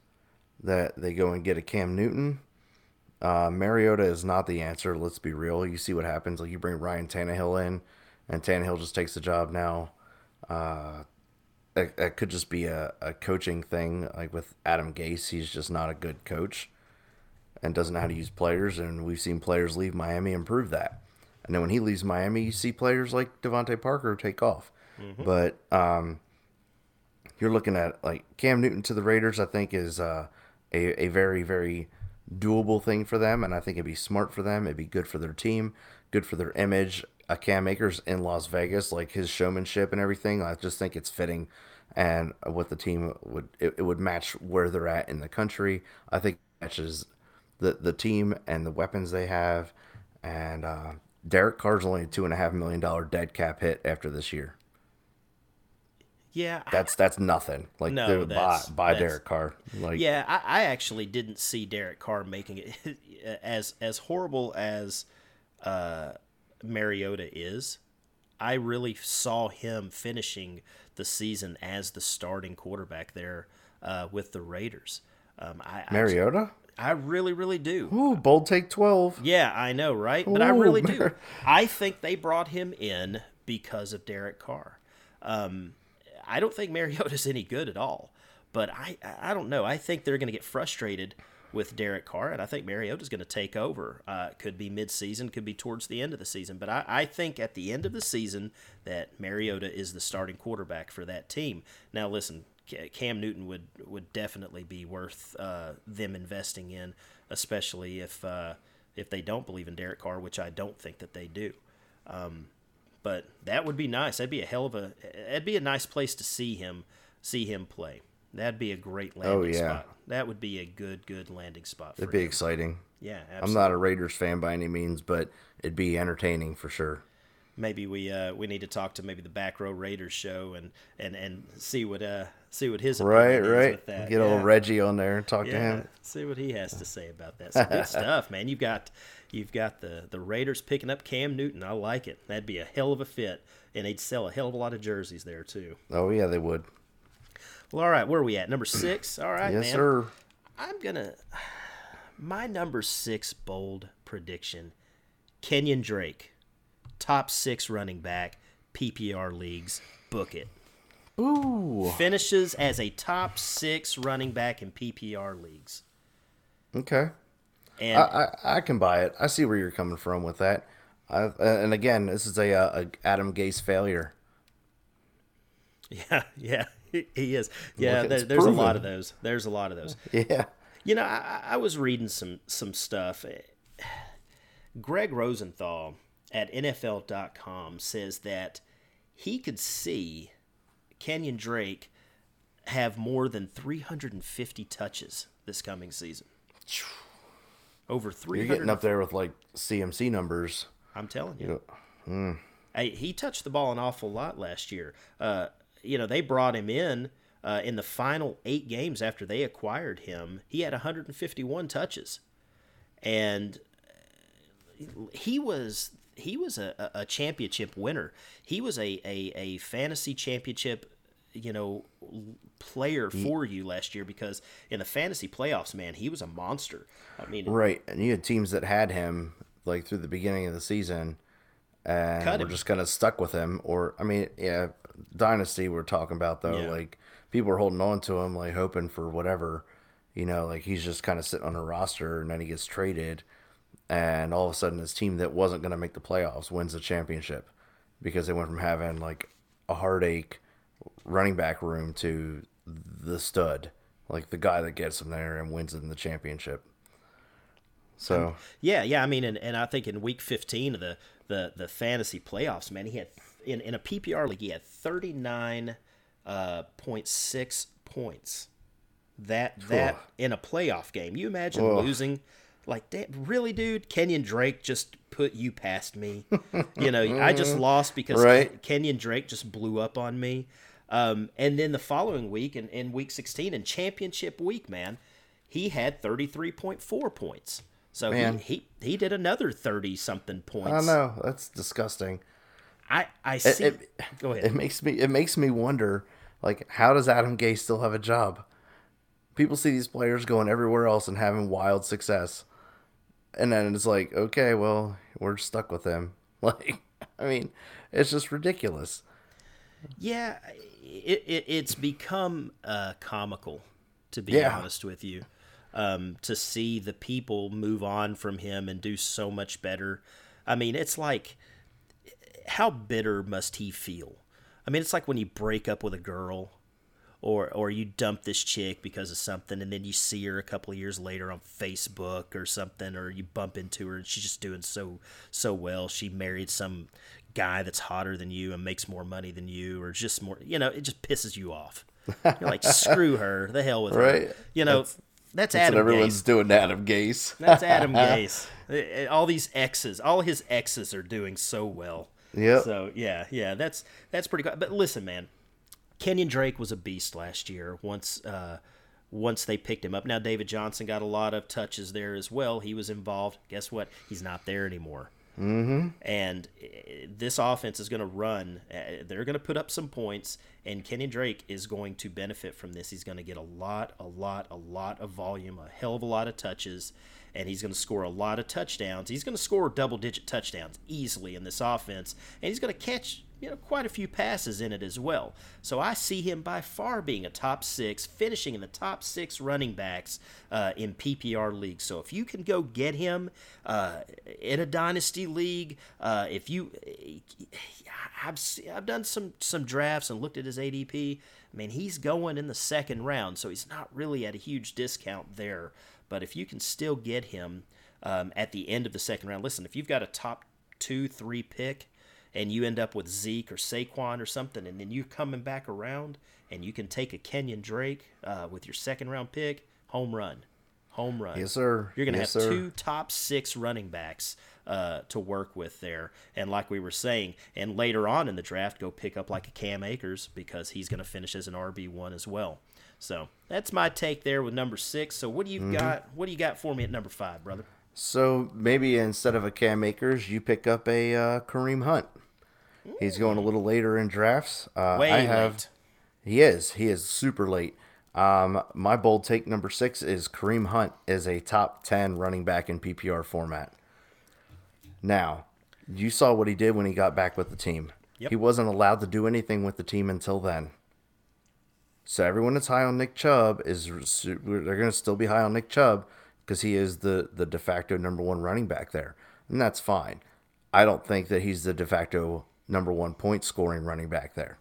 that they go and get a Cam Newton uh, Mariota is not the answer. Let's be real. You see what happens. Like you bring Ryan Tannehill in, and Tannehill just takes the job now. Uh, it, it could just be a, a coaching thing. Like with Adam Gase, he's just not a good coach and doesn't know how to use players. And we've seen players leave Miami and prove that. And then when he leaves Miami, you see players like DeVante Parker take off. Mm-hmm. But um, you're looking at like Cam Newton to the Raiders. I think is uh, a a very very doable thing for them, and I think it'd be smart for them. It'd be good for their team, good for their image. A Cam Akers in Las Vegas, like his showmanship and everything, I just think it's fitting, and what the team would it, it would match where they're at in the country. I think matches the the team and the weapons they have, and uh, Derek Carr's only a two and a half million dollar dead cap hit after this year. Yeah, that's that's nothing. Like no, buy buy Derek Carr. Like yeah, I, I, actually didn't see Derek Carr making it <laughs> as as horrible as uh, Mariota is. I really saw him finishing the season as the starting quarterback there uh, with the Raiders. Um, I, Mariota. I, I really, really do. Ooh, bold take twelve. Yeah, I know, right? But Ooh, I really do. I think they brought him in because of Derek Carr. Um, I don't think Mariota's <laughs> any good at all. But I, I don't know. I think they're going to get frustrated with Derek Carr, and I think Mariota's going to take over. Uh, could be mid-season, could be towards the end of the season. But I, I think at the end of the season that Mariota is the starting quarterback for that team. Now, listen, Cam Newton would would definitely be worth uh, them investing in, especially if uh, if they don't believe in Derek Carr, which I don't think that they do. Um, but that would be nice. That'd be a hell of a. That'd be a nice place to see him see him play. That'd be a great landing oh, yeah. spot. That would be a good good landing spot. It'd be exciting. Yeah, absolutely. I'm not a Raiders fan by any means, but it'd be entertaining for sure. maybe we uh, we need to talk to maybe the back row Raiders show and and and see what uh see what his Right, opinion is right. with that. Get old Reggie on there and talk to him. see what he has to say about that. <laughs> Some good stuff, man. You've got you've got the the Raiders picking up Cam Newton. I like it. That'd be a hell of a fit, and they'd sell a hell of a lot of jerseys there too. Oh yeah, they would. Well, all right, where are we at? Number six. All right, yes, man. sir. I'm gonna my number six bold prediction: Kenyon Drake, top six running back, PPR leagues. Book it. Ooh. Finishes as a top six running back in PPR leagues. Okay. And I, I I can buy it. I see where you're coming from with that. I, and again, this is a, uh, a Adam Gase failure. <laughs> Yeah, yeah, he is. Yeah, there, there's a lot of those. There's a lot of those. <laughs> Yeah. You know, I, I was reading some some stuff. <sighs> Gregg Rosenthal at NFL.com says that he could see Kenyon Drake have more than 350 touches this coming season. Over You're getting up there with like CMC numbers. I'm telling you. You know, Hey, he touched the ball an awful lot last year. Uh, you know, they brought him in uh, in the final eight games after they acquired him. He had 151 touches, and he was he was a, a championship winner. He was a, a, a fantasy championship, you know, player for you last year because in the fantasy playoffs, man, he was a monster. I mean, Right. And you had teams that had him like through the beginning of the season and we're him. just kind of stuck with him. Or, I mean, yeah, Dynasty we're talking about though. Yeah. Like people are holding on to him, like hoping for whatever. You know, like he's just kind of sitting on a roster and then he gets traded. And all of a sudden, this team that wasn't going to make the playoffs wins the championship because they went from having like a heartache running back room to the stud, like the guy that gets them there and wins in the championship. So Yeah, yeah. I mean, and, and I think in week 15 of the, the, the fantasy playoffs, man, he had in, in a PPR league, he had 39.6 uh, point six points. That that in a playoff game. You imagine Ugh. losing like damn, really, dude? Kenyon Drake just put you past me. you know, I just <laughs> lost because Right. Kenyon Drake just blew up on me. Um, and then the following week, in, in week 16, in championship week, man, he had 33.4 points. So he, Man. he he did another 30 something points. I know. That's disgusting. I, I see. it- Go ahead. It makes me it makes me wonder like how does Adam Gase still have a job? People see these players going everywhere else and having wild success. And then it's like, okay, well, we're stuck with him. <laughs> Like I mean, it's just ridiculous. Yeah, it, it it's become uh, comical, to be Yeah. honest with you, um, to see the people move on from him and do so much better. I mean, it's like, how bitter must he feel? I mean, it's like when you break up with a girl, or or you dump this chick because of something, and then you see her a couple of years later on Facebook or something, or you bump into her and she's just doing so so well. She married some guy that's hotter than you and makes more money than you, or just more, you know, it just pisses you off. You're like, <laughs> screw her, the hell with Right. her. You know, that's, That's Adam what everyone's Gase. doing Adam Gase. That's Adam <laughs> Gase. Uh, All these exes, all his exes are doing so well. yeah So yeah, yeah, that's that's pretty cool. But listen, man, Kenyon Drake was a beast last year. Once uh, once they picked him up. Now David Johnson got a lot of touches there as well. He was involved. Guess what? He's not there anymore. Mm-hmm. And uh, this offense is going to run. Uh, they're going to put up some points, and Kenny Drake is going to benefit from this. He's going to get a lot, a lot, a lot of volume, a hell of a lot of touches, and he's going to score a lot of touchdowns. He's going to score double-digit touchdowns easily in this offense, and he's going to catch you know quite a few passes in it as well. So I see him by far being a top six, finishing in the top six running backs uh, in PPR leagues. So if you can go get him uh, in a dynasty league, uh, if you, I've I've done some some drafts and looked at his ADP. I mean, he's going in the second round, so he's not really at a huge discount there. But if you can still get him um, at the end of the second round, listen, if you've got a top two, three pick, and you end up with Zeke or Saquon or something, and then you're coming back around and you can take a Kenyon Drake uh, with your second round pick, home run. Home run. Yes, sir. You're going to Yes, have sir. two top six running backs uh, to work with there. And like we were saying, and later on in the draft, go pick up like a Cam Akers because he's going to finish as an RB one as well. So that's my take there with number six. So what do you Mm-hmm. got? What do you got for me at number five, brother? So maybe instead of a Cam Akers, you pick up a uh, Kareem Hunt. He's going a little later in drafts. Uh, Way I have, late. He is. He is super late. Um, my bold take number six is Kareem Hunt is a top 10 running back in PPR format. Now, you saw what he did when he got back with the team. Yep. He wasn't allowed to do anything with the team until then. So everyone that's high on Nick Chubb is they're going to still be high on Nick Chubb because he is the the de facto number one running back there, and that's fine. I don't think that he's the de facto number one point scoring running back there.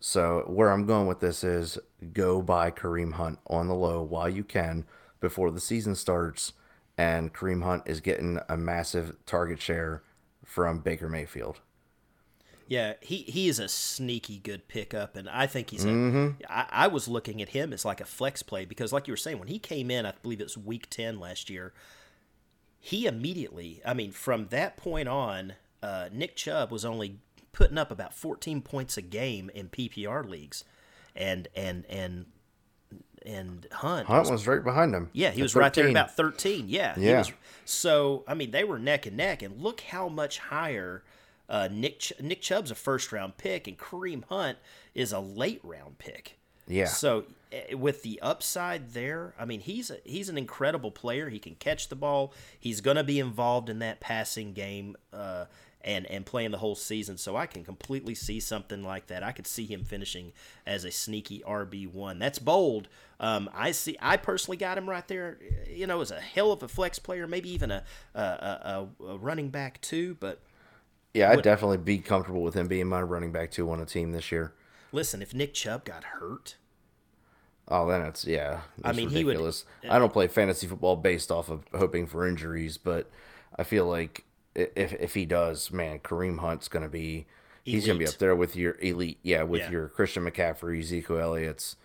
So where I'm going with this is go buy Kareem Hunt on the low while you can before the season starts, and Kareem Hunt is getting a massive target share from Baker Mayfield. Yeah, he, he is a sneaky good pickup, and I think he's. Mm-hmm. I, I was looking at him as like a flex play because, like you were saying, when he came in, I believe it was week 10 last year, he immediately, I mean, from that point on, uh, Nick Chubb was only putting up about 14 points a game in PPR leagues. And, and, and, and Hunt, Hunt was right behind him. yeah, he was right there 13. about 13. Yeah. he Yeah. was- so, I mean, they were neck and neck. And look how much higher uh, Nick, Ch- Nick Chubb's a first round pick and Kareem Hunt is a late round pick. Yeah. So, eh, with the upside there, I mean, he's a, he's an incredible player. He can catch the ball. He's going to be involved in that passing game. Uh, and, and playing the whole season, so I can completely see something like that. I could see him finishing as a sneaky RB one. That's bold. Um, I see. I personally got him right there. You know, as a hell of a flex player, maybe even a a, a, a running back too. But Yeah, I'd definitely be comfortable with him being my running back two on a team this year. listen, if Nick Chubb got hurt, Oh, then it's yeah. I it's mean, he would- I don't play fantasy football based off of hoping for injuries, but I feel like i- if if he does, man, Kareem Hunt's gonna be he's gonna be up there with your elite, yeah, with Yeah. your Christian McCaffrey, Ezekiel Elliott's,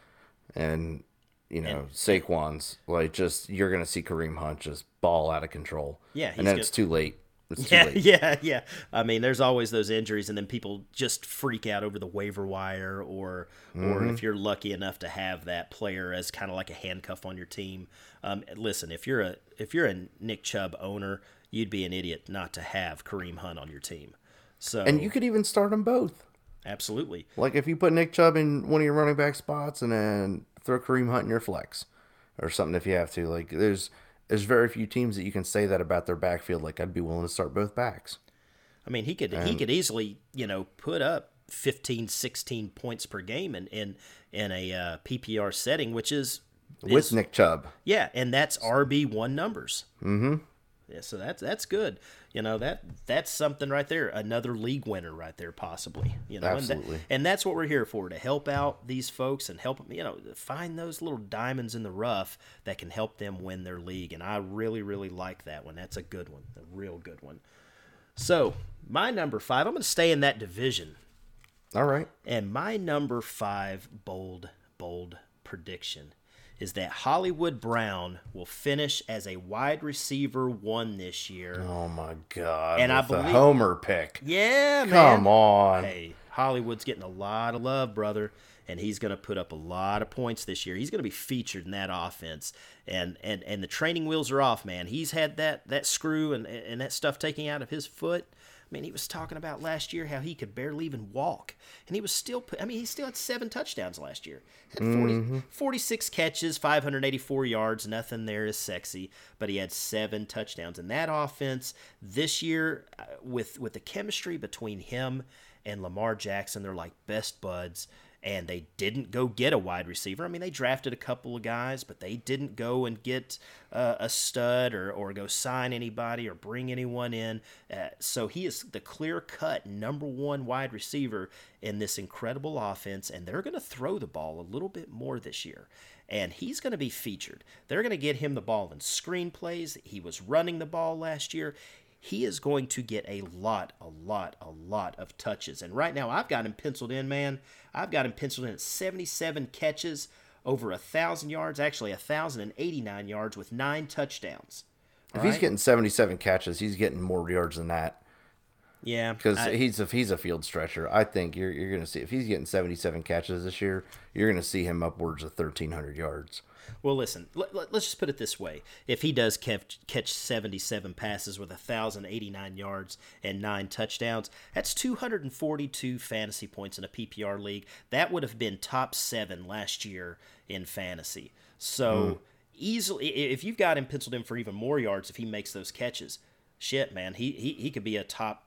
and you know Saquon's. Like, just you're gonna see Kareem Hunt just ball out of control. Yeah, he's and then gonna- it's too late. It's too Yeah, late. <laughs> yeah, yeah. I mean, there's always those injuries, and then people just freak out over the waiver wire, or or if you're lucky enough to have that player as kind of like a handcuff on your team. Um, listen, if you're a if you're a Nick Chubb owner, you'd be an idiot not to have Kareem Hunt on your team. So, And you could even start them both. absolutely, Like if you put Nick Chubb in one of your running back spots and then throw Kareem Hunt in your flex or something if you have to. Like there's there's very few teams that you can say that about their backfield. Like I'd be willing to start both backs. I mean, he could he could easily you know put up 15, 16 points per game in in, in a uh, PPR setting, which is With is- Nick Chubb. Yeah, and that's RB one numbers. Mm-hmm. Yeah, so that's that's good. You know that that's something right there. Another league winner right there, possibly. You know, Absolutely. And, that, and that's what we're here for to help out these folks and help them. You know, find those little diamonds in the rough that can help them win their league. And I really, really like that one. That's a good one, a real good one. So my number five, I'm going to stay in that division. All right. And my number five bold, bold prediction is that Hollywood Brown will finish as a wide receiver one this year. Oh my god. And I believe- Homer pick. Yeah, man. Come on. Hey, Hollywood's getting a lot of love, brother, and he's going to put up a lot of points this year. He's going to be featured in that offense, and and and the training wheels are off, man. He's had that that screw and and that stuff taken out of his foot. I mean, he was talking about last year how he could barely even walk, and he was still. I mean, he still had seven touchdowns last year. Had 40, 46 catches, 584 yards. Nothing there is sexy, but he had seven touchdowns. And that offense this year, uh, with with the chemistry between him and Lamar Jackson, they're like best buds. And they didn't go get a wide receiver. I mean, they drafted a couple of guys, but they didn't go and get uh, a stud or, or go sign anybody or bring anyone in. Uh, so he is the clear cut number one wide receiver in this incredible offense, and they're going to throw the ball a little bit more this year. And he's going to be featured. They're going to get him the ball in screenplays. He was running the ball last year he is going to get a lot, a lot, a lot of touches. And right now, I've got him penciled in, man. I've got him penciled in at 77 catches, over a thousand yards, actually a thousand and eighty nine yards with nine touchdowns. If he's getting 77 catches, he's getting more yards than that Yeah, because he's a he's a field stretcher. I think you're you're gonna see if he's getting 77 catches this year, you're gonna see him upwards of 1,300 yards. Well, listen, let, let, us just put it this way. If he does catch, catch 77 passes with 1,089 yards and nine touchdowns, that's 242 fantasy points in a PPR league. That would have been top seven last year in fantasy. So, hmm. easily, if you've got him penciled in for even more yards, if he makes those catches, shit, man, he, he, he could be a top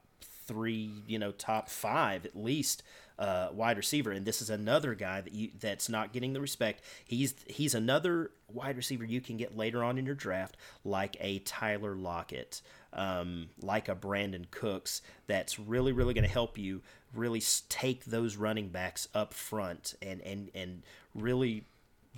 three, you know, top five at least uh, wide receiver. And this is another guy that you that's not getting the respect. He's he's another wide receiver you can get later on in your draft, like a Tyler Lockett, um, like a Brandin Cooks. That's really really going to help you really take those running backs up front and and and really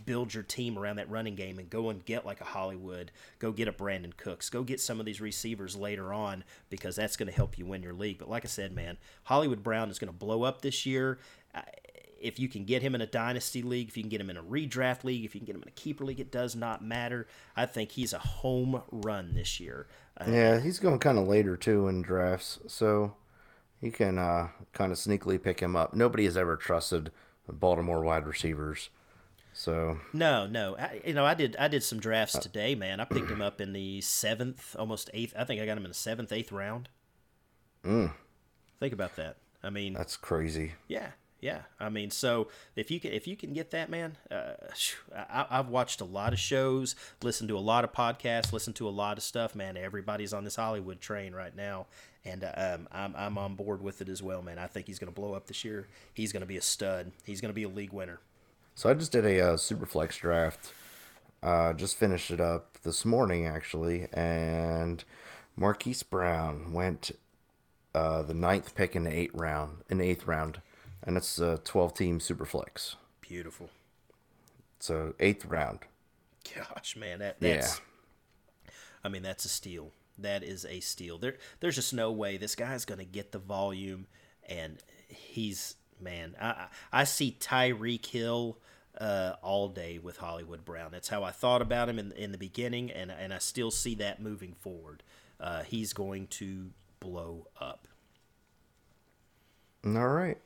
build your team around that running game and go and get like a Hollywood, go get a Brandin Cooks, go get some of these receivers later on because that's going to help you win your league. But like I said, man, Hollywood Brown is going to blow up this year. If you can get him in a dynasty league, if you can get him in a redraft league, if you can get him in a keeper league, it does not matter. I think he's a home run this year. Uh, Yeah, he's going kind of later too in drafts, so you can uh, kind of sneakily pick him up. Nobody has ever trusted Baltimore wide receivers, so No, no. I, you know, I did. I did some drafts today, man. I picked him up in the seventh, almost eighth. I think I got him in the seventh, eighth round. Think about that. I mean, that's crazy. yeah, yeah. I mean, so if you can, if you can get that, man, uh, I, I've watched a lot of shows, listened to a lot of podcasts, listened to a lot of stuff, man. Everybody's on this Hollywood train right now, and uh, um, I'm I'm on board with it as well, man. I think he's going to blow up this year. He's going to be a stud. He's going to be a league winner. So I just did a uh, Superflex draft. Uh, just finished it up this morning actually, and Marquise Brown went uh, the ninth pick in the eighth round. In the eighth round, and it's a twelve team Superflex. Beautiful. So eighth round. Gosh, man, that that's. I mean, that's a steal. That is a steal. There, there's just no way this guy's going to get the volume, and he's man. I I I see Tyreek Hill uh, all day with Hollywood Brown. That's how I thought about him in in the beginning, and and I still see that moving forward. Uh, he's going to blow up. All right.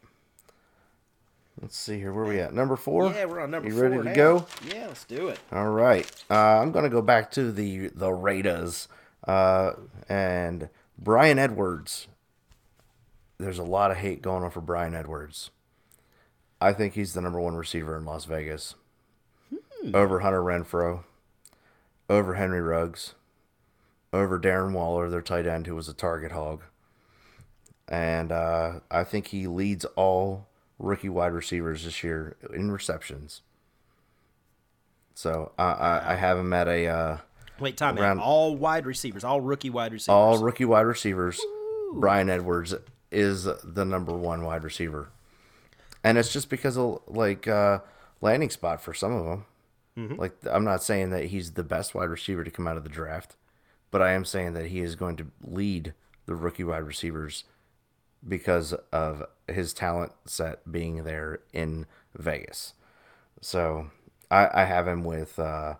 Let's see here. Where are we at? Number four. Yeah, we're on number you four. ready to now. go? Yeah, let's do it. All right. Uh, I'm gonna go back to the the Raiders uh, and Bryan Edwards. There's a lot of hate going on for Bryan Edwards. I think he's the number one receiver in Las Vegas. Over Hunter Renfrow, over Henry Ruggs, over Darren Waller, their tight end, who was a target hog. And uh, I think he leads all rookie wide receivers this year in receptions. So I, I, I have him at a uh, Wait, time Around-. All wide receivers, all rookie wide receivers. all rookie wide receivers. Bryan Edwards is the number one wide receiver, and it's just because of like uh, landing spot for some of them. Like I'm not saying that he's the best wide receiver to come out of the draft, but I am saying that he is going to lead the rookie wide receivers because of his talent set being there in Vegas. So I, I have him with uh,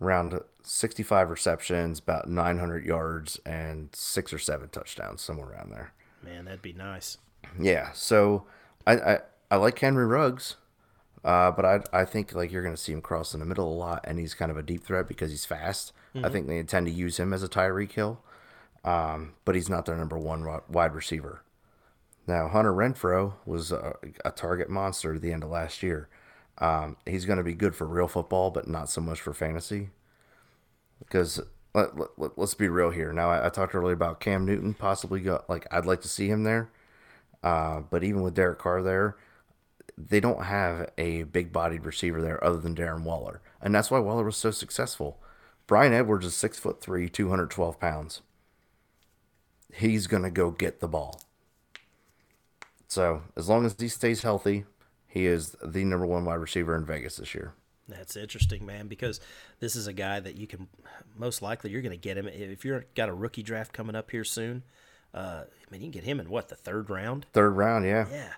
around 65 receptions, about 900 yards, and six or seven touchdowns, somewhere around there. Man, that'd be nice. Yeah, so I I, I like Henry Ruggs, uh, but I I think like you're gonna see him cross in the middle a lot, and he's kind of a deep threat because he's fast. I think they intend to use him as a Tyreek Hill, um, but he's not their number one wide receiver. Now Hunter Renfrow was a, a target monster at the end of last year. Um, he's going to be good for real football, but not so much for fantasy. Because let, let, let, us be real here. Now I, I talked earlier about Cam Newton possibly go like I'd like to see him there. Uh, but even with Derek Carr there, they don't have a big bodied receiver there other than Darren Waller. And that's why Waller was so successful. Bryan Edwards is six foot three, two hundred twelve pounds. He's gonna go get the ball. So as long as he stays healthy, he is the number one wide receiver in Vegas this year. That's interesting, man, because this is a guy that you can most likely you're going to get him if you're got a rookie draft coming up here soon. Uh, I mean, you can get him in what the third round. Third round, yeah. Yeah,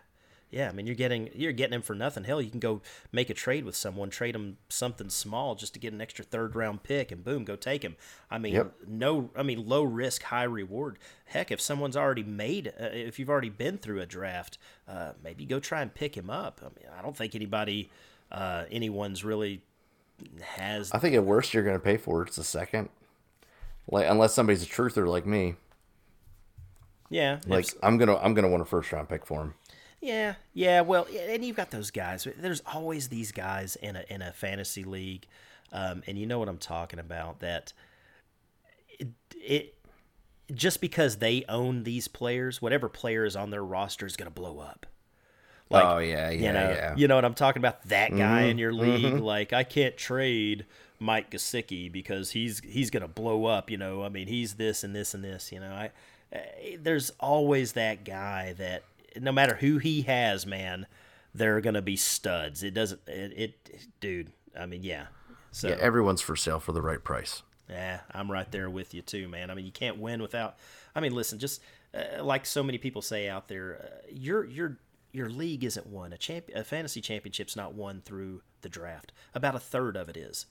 yeah. I mean, you're getting you're getting him for nothing. Hell, you can go make a trade with someone, trade him something small just to get an extra third round pick, and boom, go take him. I mean, Yep. no, I mean, low risk, high reward. Heck, if someone's already made, uh, if you've already been through a draft, uh, maybe go try and pick him up. I mean, I don't think anybody, uh, anyone's really has. I think at worst you're going to pay for it. It's a second, like unless somebody's a truther like me. yeah, Like I'm gonna I'm gonna want a first round pick for him. Yeah, yeah. Well, and you've got those guys. There's always these guys in a in a fantasy league, um, and you know what I'm talking about. That it, it just because they own these players, whatever player is on their roster is going to blow up. Like, oh yeah, yeah, you know, yeah. you know what I'm talking about. That guy in your league, like I can't trade Mike Gesicki because he's he's gonna blow up. You know, I mean, he's this and this and this. You know, I eh, there's always that guy that no matter who he has, man, they're gonna be studs. It doesn't, it, it dude. I mean, yeah. So yeah, everyone's for sale for the right price. yeah, I'm right there with you too, man. I mean, you can't win without. I mean, listen, just uh, like so many people say out there, uh, your your your league isn't won. A champ, a fantasy championship's not won through the draft. About a third of it is.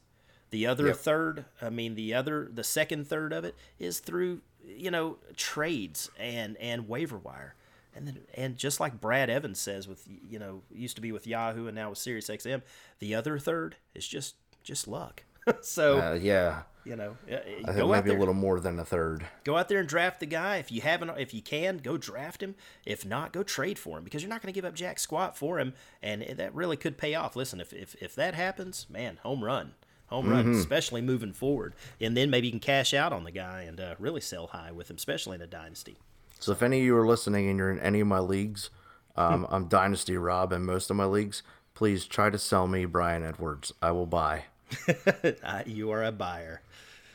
The other Yep. third, I mean, the other, the second third of it is through you know trades and and waiver wire. And then, and just like Brad Evans says, with you know, used to be with Yahoo and now with SiriusXM, the other third is just just luck. <laughs> so Uh, yeah, you know, uh, I think go it out might be there, a little more than a third. go out there and draft the guy. If you haven't, if you can, go draft him. If not, go trade for him because you're not going to give up jack squat for him, and that really could pay off. Listen, if if, if that happens, man, home run, home run, Mm-hmm. especially moving forward, and then maybe you can cash out on the guy and uh, really sell high with him, especially in a dynasty. So if any of you are listening and you're in any of my leagues, um, I'm Dynasty Rob in most of my leagues. Please try to sell me Bryan Edwards. I will buy. Uh, <laughs> you are a buyer.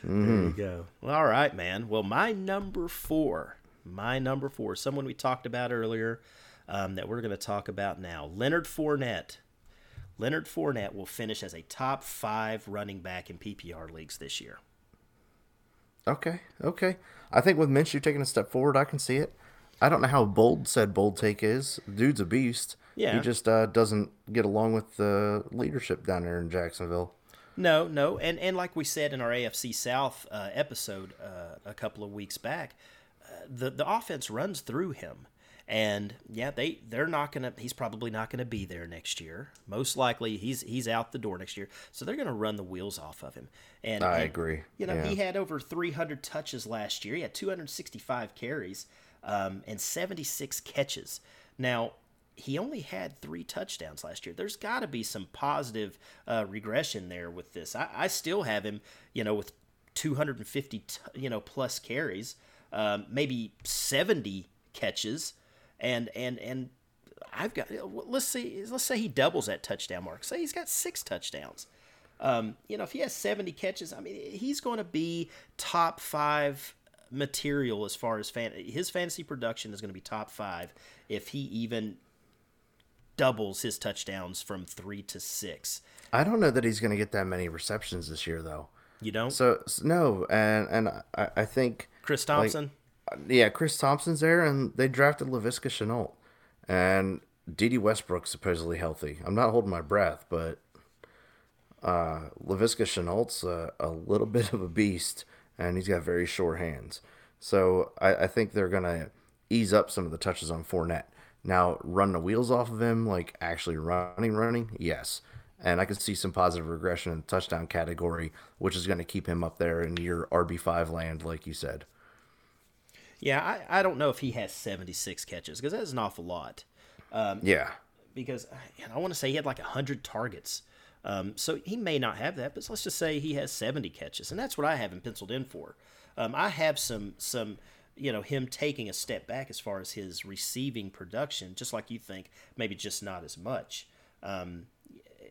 There you go. Well, all right, man. Well, my number four, my number four, someone we talked about earlier um, that we're going to talk about now, Leonard Fournette. Leonard Fournette will finish as a top five running back in PPR leagues this year. Okay, okay. I think with Minshew taking a step forward, I can see it. I don't know how bold said bold take is. Dude's a beast. Yeah. He just uh, doesn't get along with the leadership down there in Jacksonville. No, no, and and like we said in our AFC South uh, episode uh, a couple of weeks back, uh, the the offense runs through him, and yeah, they they're not gonna. He's probably not gonna be there next year. Most likely, he's he's out the door next year. So they're gonna run the wheels off of him. And I and, agree. You know, Yeah. he had over 300 touches last year. He had 265 carries um, and 76 catches. Now, he only had three touchdowns last year. There's got to be some positive uh, regression there with this. I, I still have him, you know, with 250, t- you know, plus carries, um, maybe 70 catches, and and and I've got. Let's see. Let's say he doubles that touchdown mark. Say he's got six touchdowns. Um, you know, if he has 70 catches, I mean, he's going to be top five material as far as fan. His fantasy production is going to be top five if he even doubles his touchdowns from three to six. I don't know that he's going to get that many receptions this year, though. You don't, So no, and and I, I think Chris Thompson? Yeah, Chris Thompson's there, and they drafted Laviska Shenault, and Dede Westbrook supposedly healthy. I'm not holding my breath, but uh, Laviska Shenault's a, a little <laughs> bit of a beast, and he's got very short hands. So I, I think they're gonna ease up some of the touches on Fournette. Now, run the wheels off of him, like actually running, running, yes. And I can see some positive regression in the touchdown category, which is going to keep him up there in your RB5 land, like you said. Yeah, I, I don't know if he has 76 catches because that's an awful lot. Yeah. because you I want to say he had like 100 targets. Um, so he may not have that, but let's just say he has 70 catches, and that's what I have him penciled in for. Um, I have some some you know him taking a step back as far as his receiving production, just like you think, maybe just not as much. Um,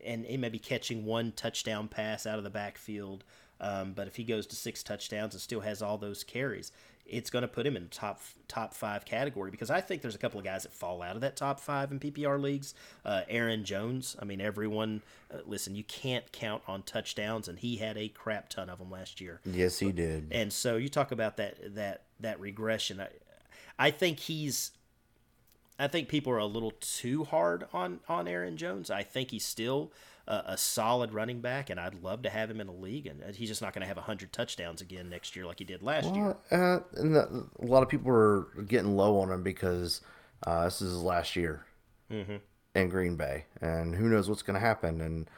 and he may be catching one touchdown pass out of the backfield. Um, but if he goes to six touchdowns and still has all those carries, it's going to put him in the top top five category because I think there's a couple of guys that fall out of that top five in PPR leagues. Uh, Aaron Jones. I mean, everyone. Uh, listen, you can't count on touchdowns, and he had a crap ton of them last year. Yes, he did. And so you talk about that that that regression. I, I think he's I think people are a little too hard on on Aaron Jones. I think he's still a, a solid running back, and I'd love to have him in a league. And he's just not going to have hundred touchdowns again next year like he did last year. Uh, and the, a lot of people are getting low on him because uh, this is his last year in Green Bay, and who knows what's going to happen. And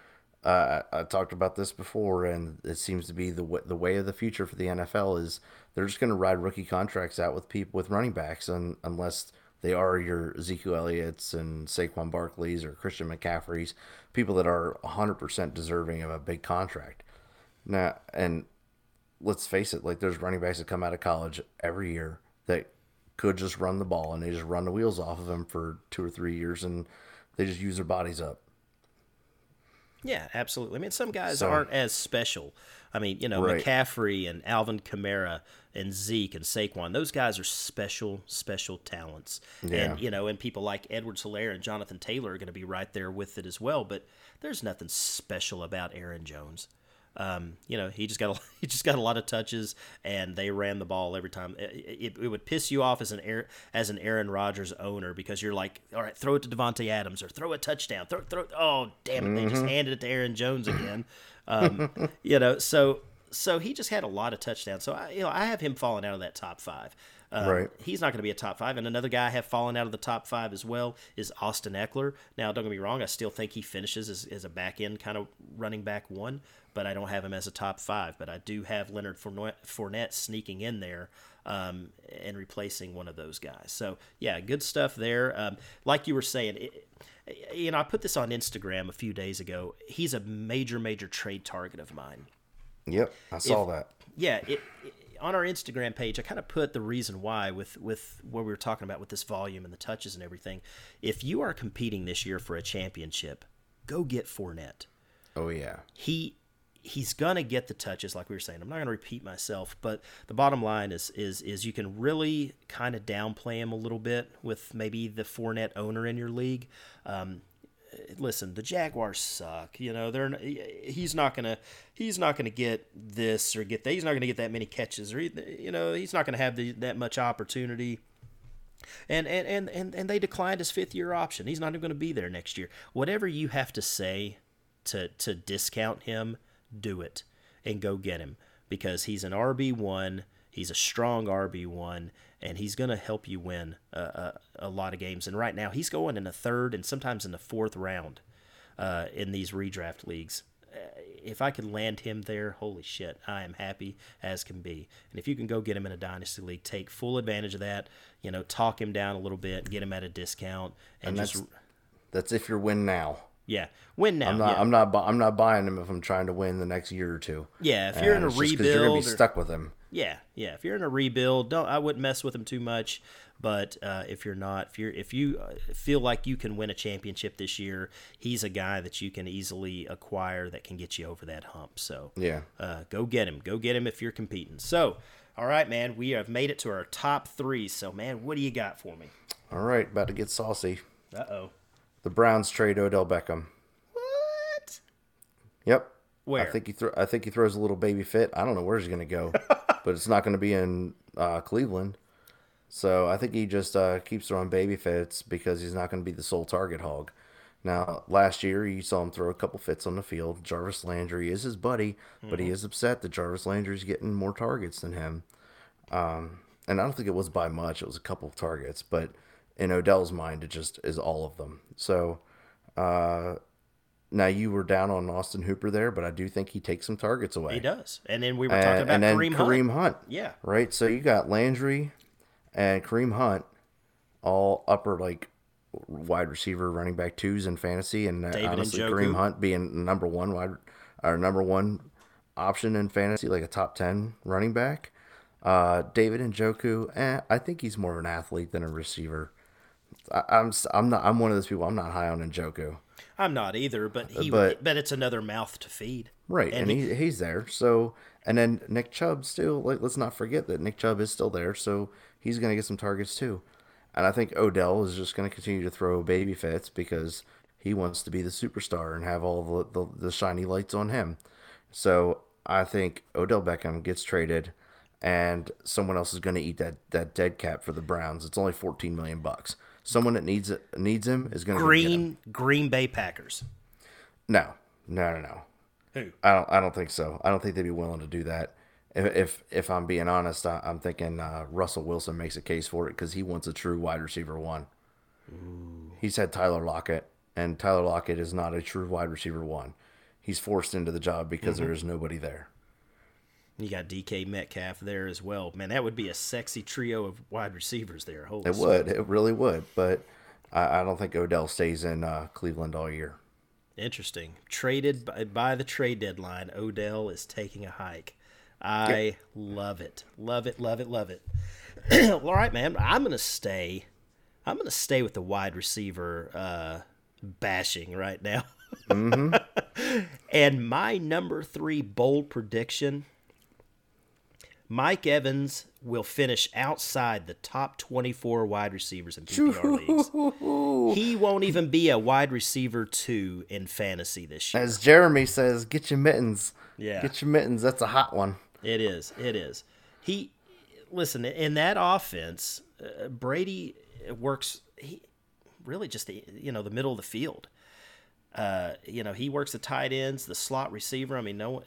uh, I, I talked about this before, and it seems to be the w- the way of the future for the NFL is they're just going to ride rookie contracts out with people with running backs, and unless they are your Ezekiel Elliott's and Saquon Barkley's or Christian McCaffrey's, people that are 100% deserving of a big contract. Now, and let's face it, like there's running backs that come out of college every year that could just run the ball and they just run the wheels off of them for two or three years and they just use their bodies up. Yeah, absolutely. I mean, some guys So- aren't as special. I mean, you know, Right. McCaffrey and Alvin Kamara and Zeke and Saquon, those guys are special, special talents. Yeah. And, you know, and people like Edwards-Helaire and Jonathan Taylor are going to be right there with it as well. But there's nothing special about Aaron Jones. Um, you know, he just got a, <laughs> he just got a lot of touches, and they ran the ball every time. It, it, it would piss you off as an Aar- as an Aaron Rodgers owner because you're like, all right, throw it to Davante Adams or throw a touchdown. Throw throw. Oh damn it, they just handed it to Aaron Jones again. Um, <laughs> you know, so so he just had a lot of touchdowns. So I you know I have him falling out of that top five. Um, Right. He's not going to be a top five. And another guy I have fallen out of the top five as well is Austin Ekeler. Now, don't get me wrong, I still think he finishes as, as a back end kind of running back one, but I don't have him as a top five. But I do have Leonard Fournette, sneaking in there um, and replacing one of those guys. So, yeah, good stuff there. Um, like you were saying, it, you know, I put this on Instagram a few days ago. He's a major, major trade target of mine Yep, I saw that. yeah, it, it- on our Instagram page, I kind of put the reason why with with what we were talking about with this volume and the touches and everything. If you are competing this year for a championship, go get Fournette. Oh yeah, He he's gonna get the touches, like we were saying. I'm not gonna repeat myself, but the bottom line is is is you can really kind of downplay him a little bit with maybe the Fournette owner in your league. Um, listen, the Jaguars suck. You know, they're he's not gonna he's not gonna get this or get that. He's not gonna get that many catches or you know he's not gonna have the, that much opportunity. And, and, and, and, and they declined his fifth year option. He's not even going to be there next year. Whatever you have to say to to discount him, do it and go get him because he's an RB one. He's a strong RB one, and he's going to help you win a, a, a lot of games. And right now, he's going in the third and sometimes in the fourth round uh, in these redraft leagues. Uh, If I could land him there, holy shit, I am happy as can be. And if you can go get him in a dynasty league, take full advantage of that. You know, talk him down a little bit, get him at a discount, and, and just that's that's if you're win now. Yeah, win now. I'm not. yeah. I'm not. bu- I'm not buying him if I'm trying to win the next year or two. Yeah, if you're in a rebuild, you're gonna be or- stuck with him. Yeah, yeah. If you're in a rebuild, don't I wouldn't mess with him too much. But uh, if you're not, if you're if you uh, feel like you can win a championship this year, he's a guy that you can easily acquire that can get you over that hump. So Yeah. uh, go get him. Go get him if you're competing. So, all right, man, we have made it to our top three. So, man, what do you got for me? All right, about to get saucy. Uh oh. The Browns trade Odell Beckham. What? Yep. Where? I think he thro- I think he throws a little baby fit. I don't know where he's going to go, <laughs> but it's not going to be in uh, Cleveland. So I think he just uh, keeps throwing baby fits because he's not going to be the sole target hog. Now, last year you saw him throw a couple fits on the field. Jarvis Landry is his buddy, but he is upset that Jarvis Landry's getting more targets than him. Um, and I don't think it was by much; it was a couple of targets, but in Odell's mind, it just is all of them. So. Uh, now you were down on Austin Hooper there, but I do think he takes some targets away. He does. And then we were And, talking about and then Kareem, Kareem, Hunt. Hunt. Yeah. Right. So you got Landry and Kareem Hunt, all upper like wide receiver, running back twos in fantasy, and uh, David honestly, Njoku. Kareem Hunt being number one wide or number one option in fantasy, like a top ten running back. Uh, David Njoku, eh, I think he's more of an athlete than a receiver. I, I'm I'm not I'm one of those people. I'm not high on Njoku. I'm not either, but he But- but, it's another mouth to feed. Right, and, And he, he's there. So, and then Nick Chubb still. Like, let's not forget that Nick Chubb is still there. So he's going to get some targets too. And I think Odell is just going to continue to throw baby fits because he wants to be the superstar and have all the, the the shiny lights on him. So I think Odell Beckham gets traded, and someone else is going to eat that that dead cap for the Browns. It's only fourteen million bucks. Someone that needs it needs him is going to Green Green Bay Packers. No, no, no, no. Who? I don't. I don't think so. I don't think they'd be willing to do that. If if, if I'm being honest, I, I'm thinking uh, Russell Wilson makes a case for it because he wants a true wide receiver one. He's had Tyler Lockett, and Tyler Lockett is not a true wide receiver one. He's forced into the job because there is nobody there. You got DK Metcalf there as well. Man, that would be a sexy trio of wide receivers there. Holy It would. It really would. But I, I don't think Odell stays in uh, Cleveland all year. Interesting. Traded by, by the trade deadline, Odell is taking a hike. I love it. Love it, love it, love it. <clears throat> All right, man. I'm going to stay. I'm going to stay with the wide receiver uh, bashing right now. <laughs> and my number three bold prediction Mike Evans will finish outside the top 24 wide receivers in PPR leagues. He won't even be a wide receiver two in fantasy this year. As Jeremy says, get your mittens. Yeah. Get your mittens. That's a hot one. It is. It is. He listen in that offense. Uh, Brady works. He really just the you know the middle of the field. Uh, you know he works the tight ends, the slot receiver. I mean, no.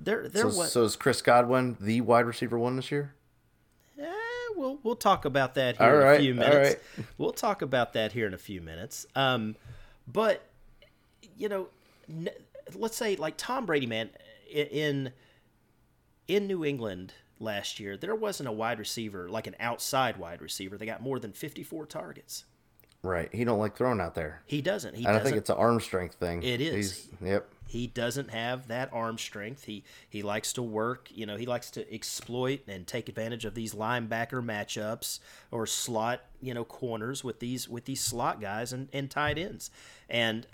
There, there So, was. so is Chris Godwin the wide receiver one this year? Eh, we'll we'll talk about that here All in right, a few minutes. right. We'll talk about that here in a few minutes. Um, but you know, n- let's say like Tom Brady, man, in in New England last year, there wasn't a wide receiver like an outside wide receiver. They got more than fifty four targets. Right. He don't like throwing out there. He doesn't. He And I doesn't. think it's an arm strength thing. It is. He's, yep. He doesn't have that arm strength. He he likes to work, you know, he likes to exploit and take advantage of these linebacker matchups or slot, you know, corners with these with these slot guys and, and tight ends. And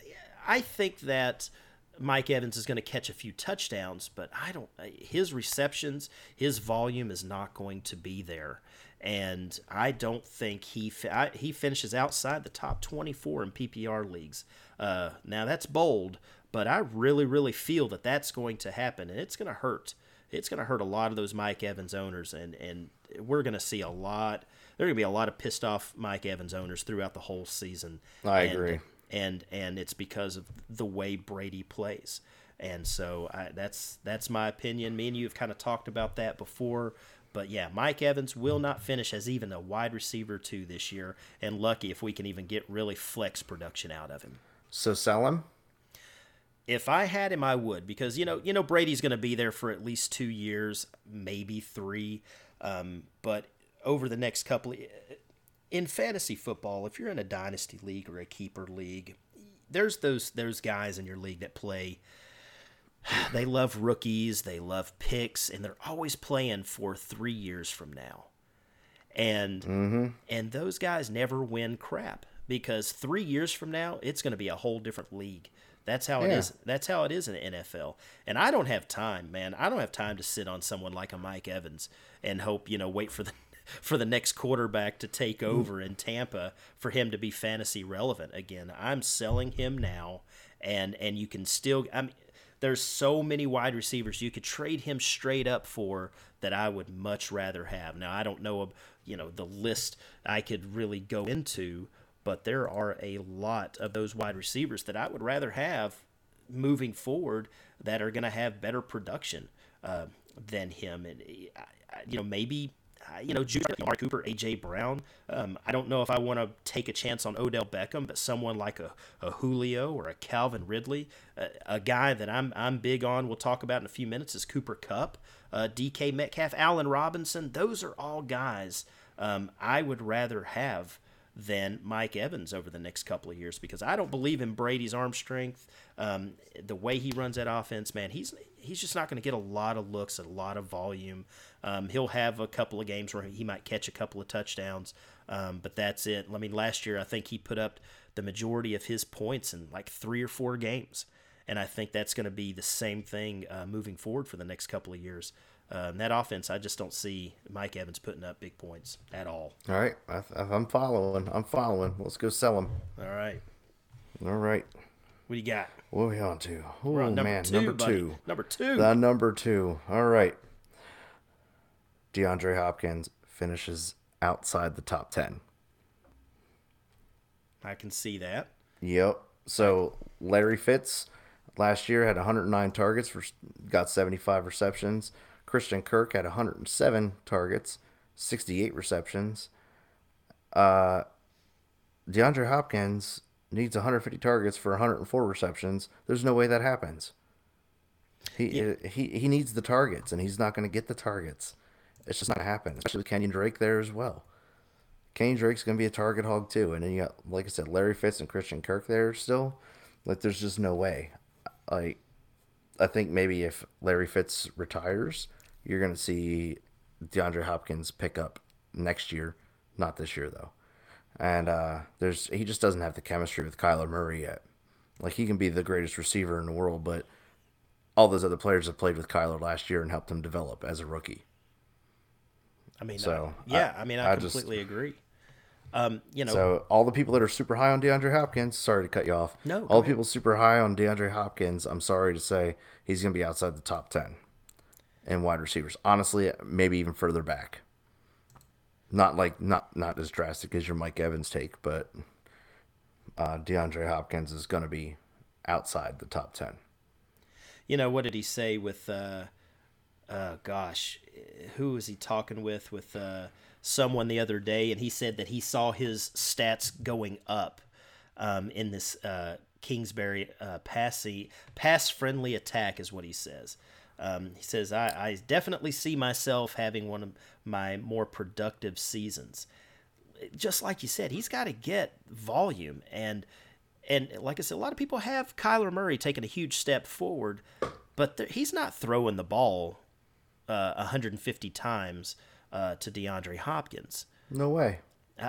I think that Mike Evans is going to catch a few touchdowns, but I don't his receptions, his volume is not going to be there. And I don't think he I, he finishes outside the top 24 in PPR leagues. Uh, now that's bold, but I really, really feel that that's going to happen, and it's going to hurt. It's going to hurt a lot of those Mike Evans owners, and and we're going to see a lot. There are going to be a lot of pissed off Mike Evans owners throughout the whole season. I And- agree. and and it's because of the way Brady plays. And so I, that's that's my opinion. Me and you have kind of talked about that before. But yeah, Mike Evans will not finish as even a wide receiver two this year, and lucky if we can even get really flex production out of him. So sell him. If I had him, I would because you know you know Brady's going to be there for at least two years, maybe three. Um, but over the next couple, in fantasy football, if you're in a dynasty league or a keeper league, there's those those guys in your league that play. <sighs> They love rookies, they love picks, and they're always playing for three years from now. And and those guys never win crap because three years from now it's going to be a whole different league. That's how it Yeah. is. That's how it is in the NFL. And I don't have time, man. I don't have time to sit on someone like a Mike Evans and hope you know wait for the <laughs> for the next quarterback to take mm-hmm. over in Tampa for him to be fantasy relevant again. I'm selling him now, and and you can still. I mean, there's so many wide receivers you could trade him straight up for that I would much rather have. Now I don't know, you know, the list I could really go into, but there are a lot of those wide receivers that I would rather have moving forward that are going to have better production uh, than him. And I- you know, maybe uh, you know, Juju, Mark Cooper, AJ Brown. Um, I don't know if I want to take a chance on Odell Beckham, but someone like a, a Julio or a Calvin Ridley, a, a guy that I'm I'm big on. We'll talk about in a few minutes is Cooper Kupp, uh, DK Metcalf, Allen Robinson. Those are all guys um, I would rather have than Mike Evans over the next couple of years because I don't believe in Brady's arm strength. Um, the way he runs that offense, man, he's he's just not going to get a lot of looks, a lot of volume. Um, he'll have a couple of games where he might catch a couple of touchdowns, um, but that's it. I mean, last year I think he put up the majority of his points in like three or four games, and I think that's going to be the same thing uh, moving forward for the next couple of years. Um, that offense, I just don't see Mike Evans putting up big points at all. All right. I, I'm following. I'm following. Let's go sell him. All right, All right. what do you got? What are we on to? Oh, on number man. two, number buddy. two. Number two. The number two. All right. DeAndre Hopkins finishes outside the top 10. I can see that. Yep. So Larry Fitz last year had 109 targets for got 75 receptions. Christian Kirk had 107 targets, 68 receptions. Uh, DeAndre Hopkins needs 150 targets for 104 receptions. There's no way that happens. He yeah. he he needs the targets, and he's not going to get the targets. It's just not going to happen. Especially with Kenyon Drake there as well. Kenyon Drake's going to be a target hog too, and then you got, like I said, Larry Fitz and Christian Kirk there still. Like, there's just no way. Like, I think maybe if Larry Fitz retires, you're going to see DeAndre Hopkins pick up next year, not this year though. And uh, there's he just doesn't have the chemistry with Kyler Murray yet. Like he can be the greatest receiver in the world, but all those other players have played with Kyler last year and helped him develop as a rookie. I mean, so uh, yeah, I, I, mean, I, I completely just, agree. Um, you know, so all the people that are super high on DeAndre Hopkins, sorry to cut you off. No, all the people super high on DeAndre Hopkins, I'm sorry to say he's going to be outside the top ten in wide receivers. Honestly, maybe even further back. Not like not not as drastic as your Mike Evans take, but uh, DeAndre Hopkins is going to be outside the top ten. You know what did he say with? Uh, uh, gosh, who was he talking with? With uh, someone the other day, and he said that he saw his stats going up um, in this uh, Kingsbury uh, passy pass friendly attack, is what he says. Um, he says, I, I definitely see myself having one of my more productive seasons. Just like you said, he's got to get volume. And, and like I said, a lot of people have Kyler Murray taking a huge step forward, but he's not throwing the ball uh, 150 times uh, to DeAndre Hopkins. No way.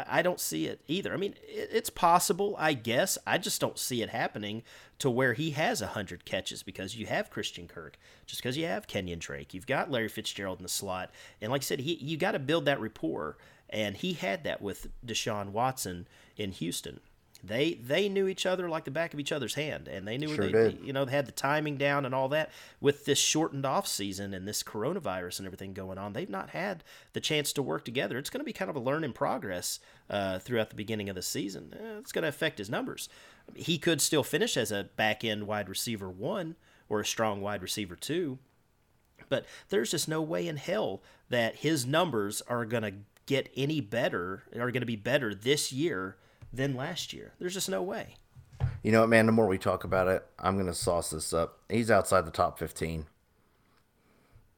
I don't see it either. I mean, it's possible, I guess. I just don't see it happening to where he has 100 catches because you have Christian Kirk, just because you have Kenyon Drake. You've got Larry Fitzgerald in the slot. And like I said, he, you got to build that rapport. And he had that with Deshaun Watson in Houston they they knew each other like the back of each other's hand, and they knew sure they did. you know they had the timing down and all that. With this shortened off season and this coronavirus and everything going on, they've not had the chance to work together. It's going to be kind of a learn in progress uh, throughout the beginning of the season. Eh, it's going to affect his numbers. He could still finish as a back end wide receiver one or a strong wide receiver two, but there's just no way in hell that his numbers are going to get any better, are going to be better this year than last year. There's just no way. You know what, man? The more we talk about it, I'm going to sauce this up. He's outside the top 15.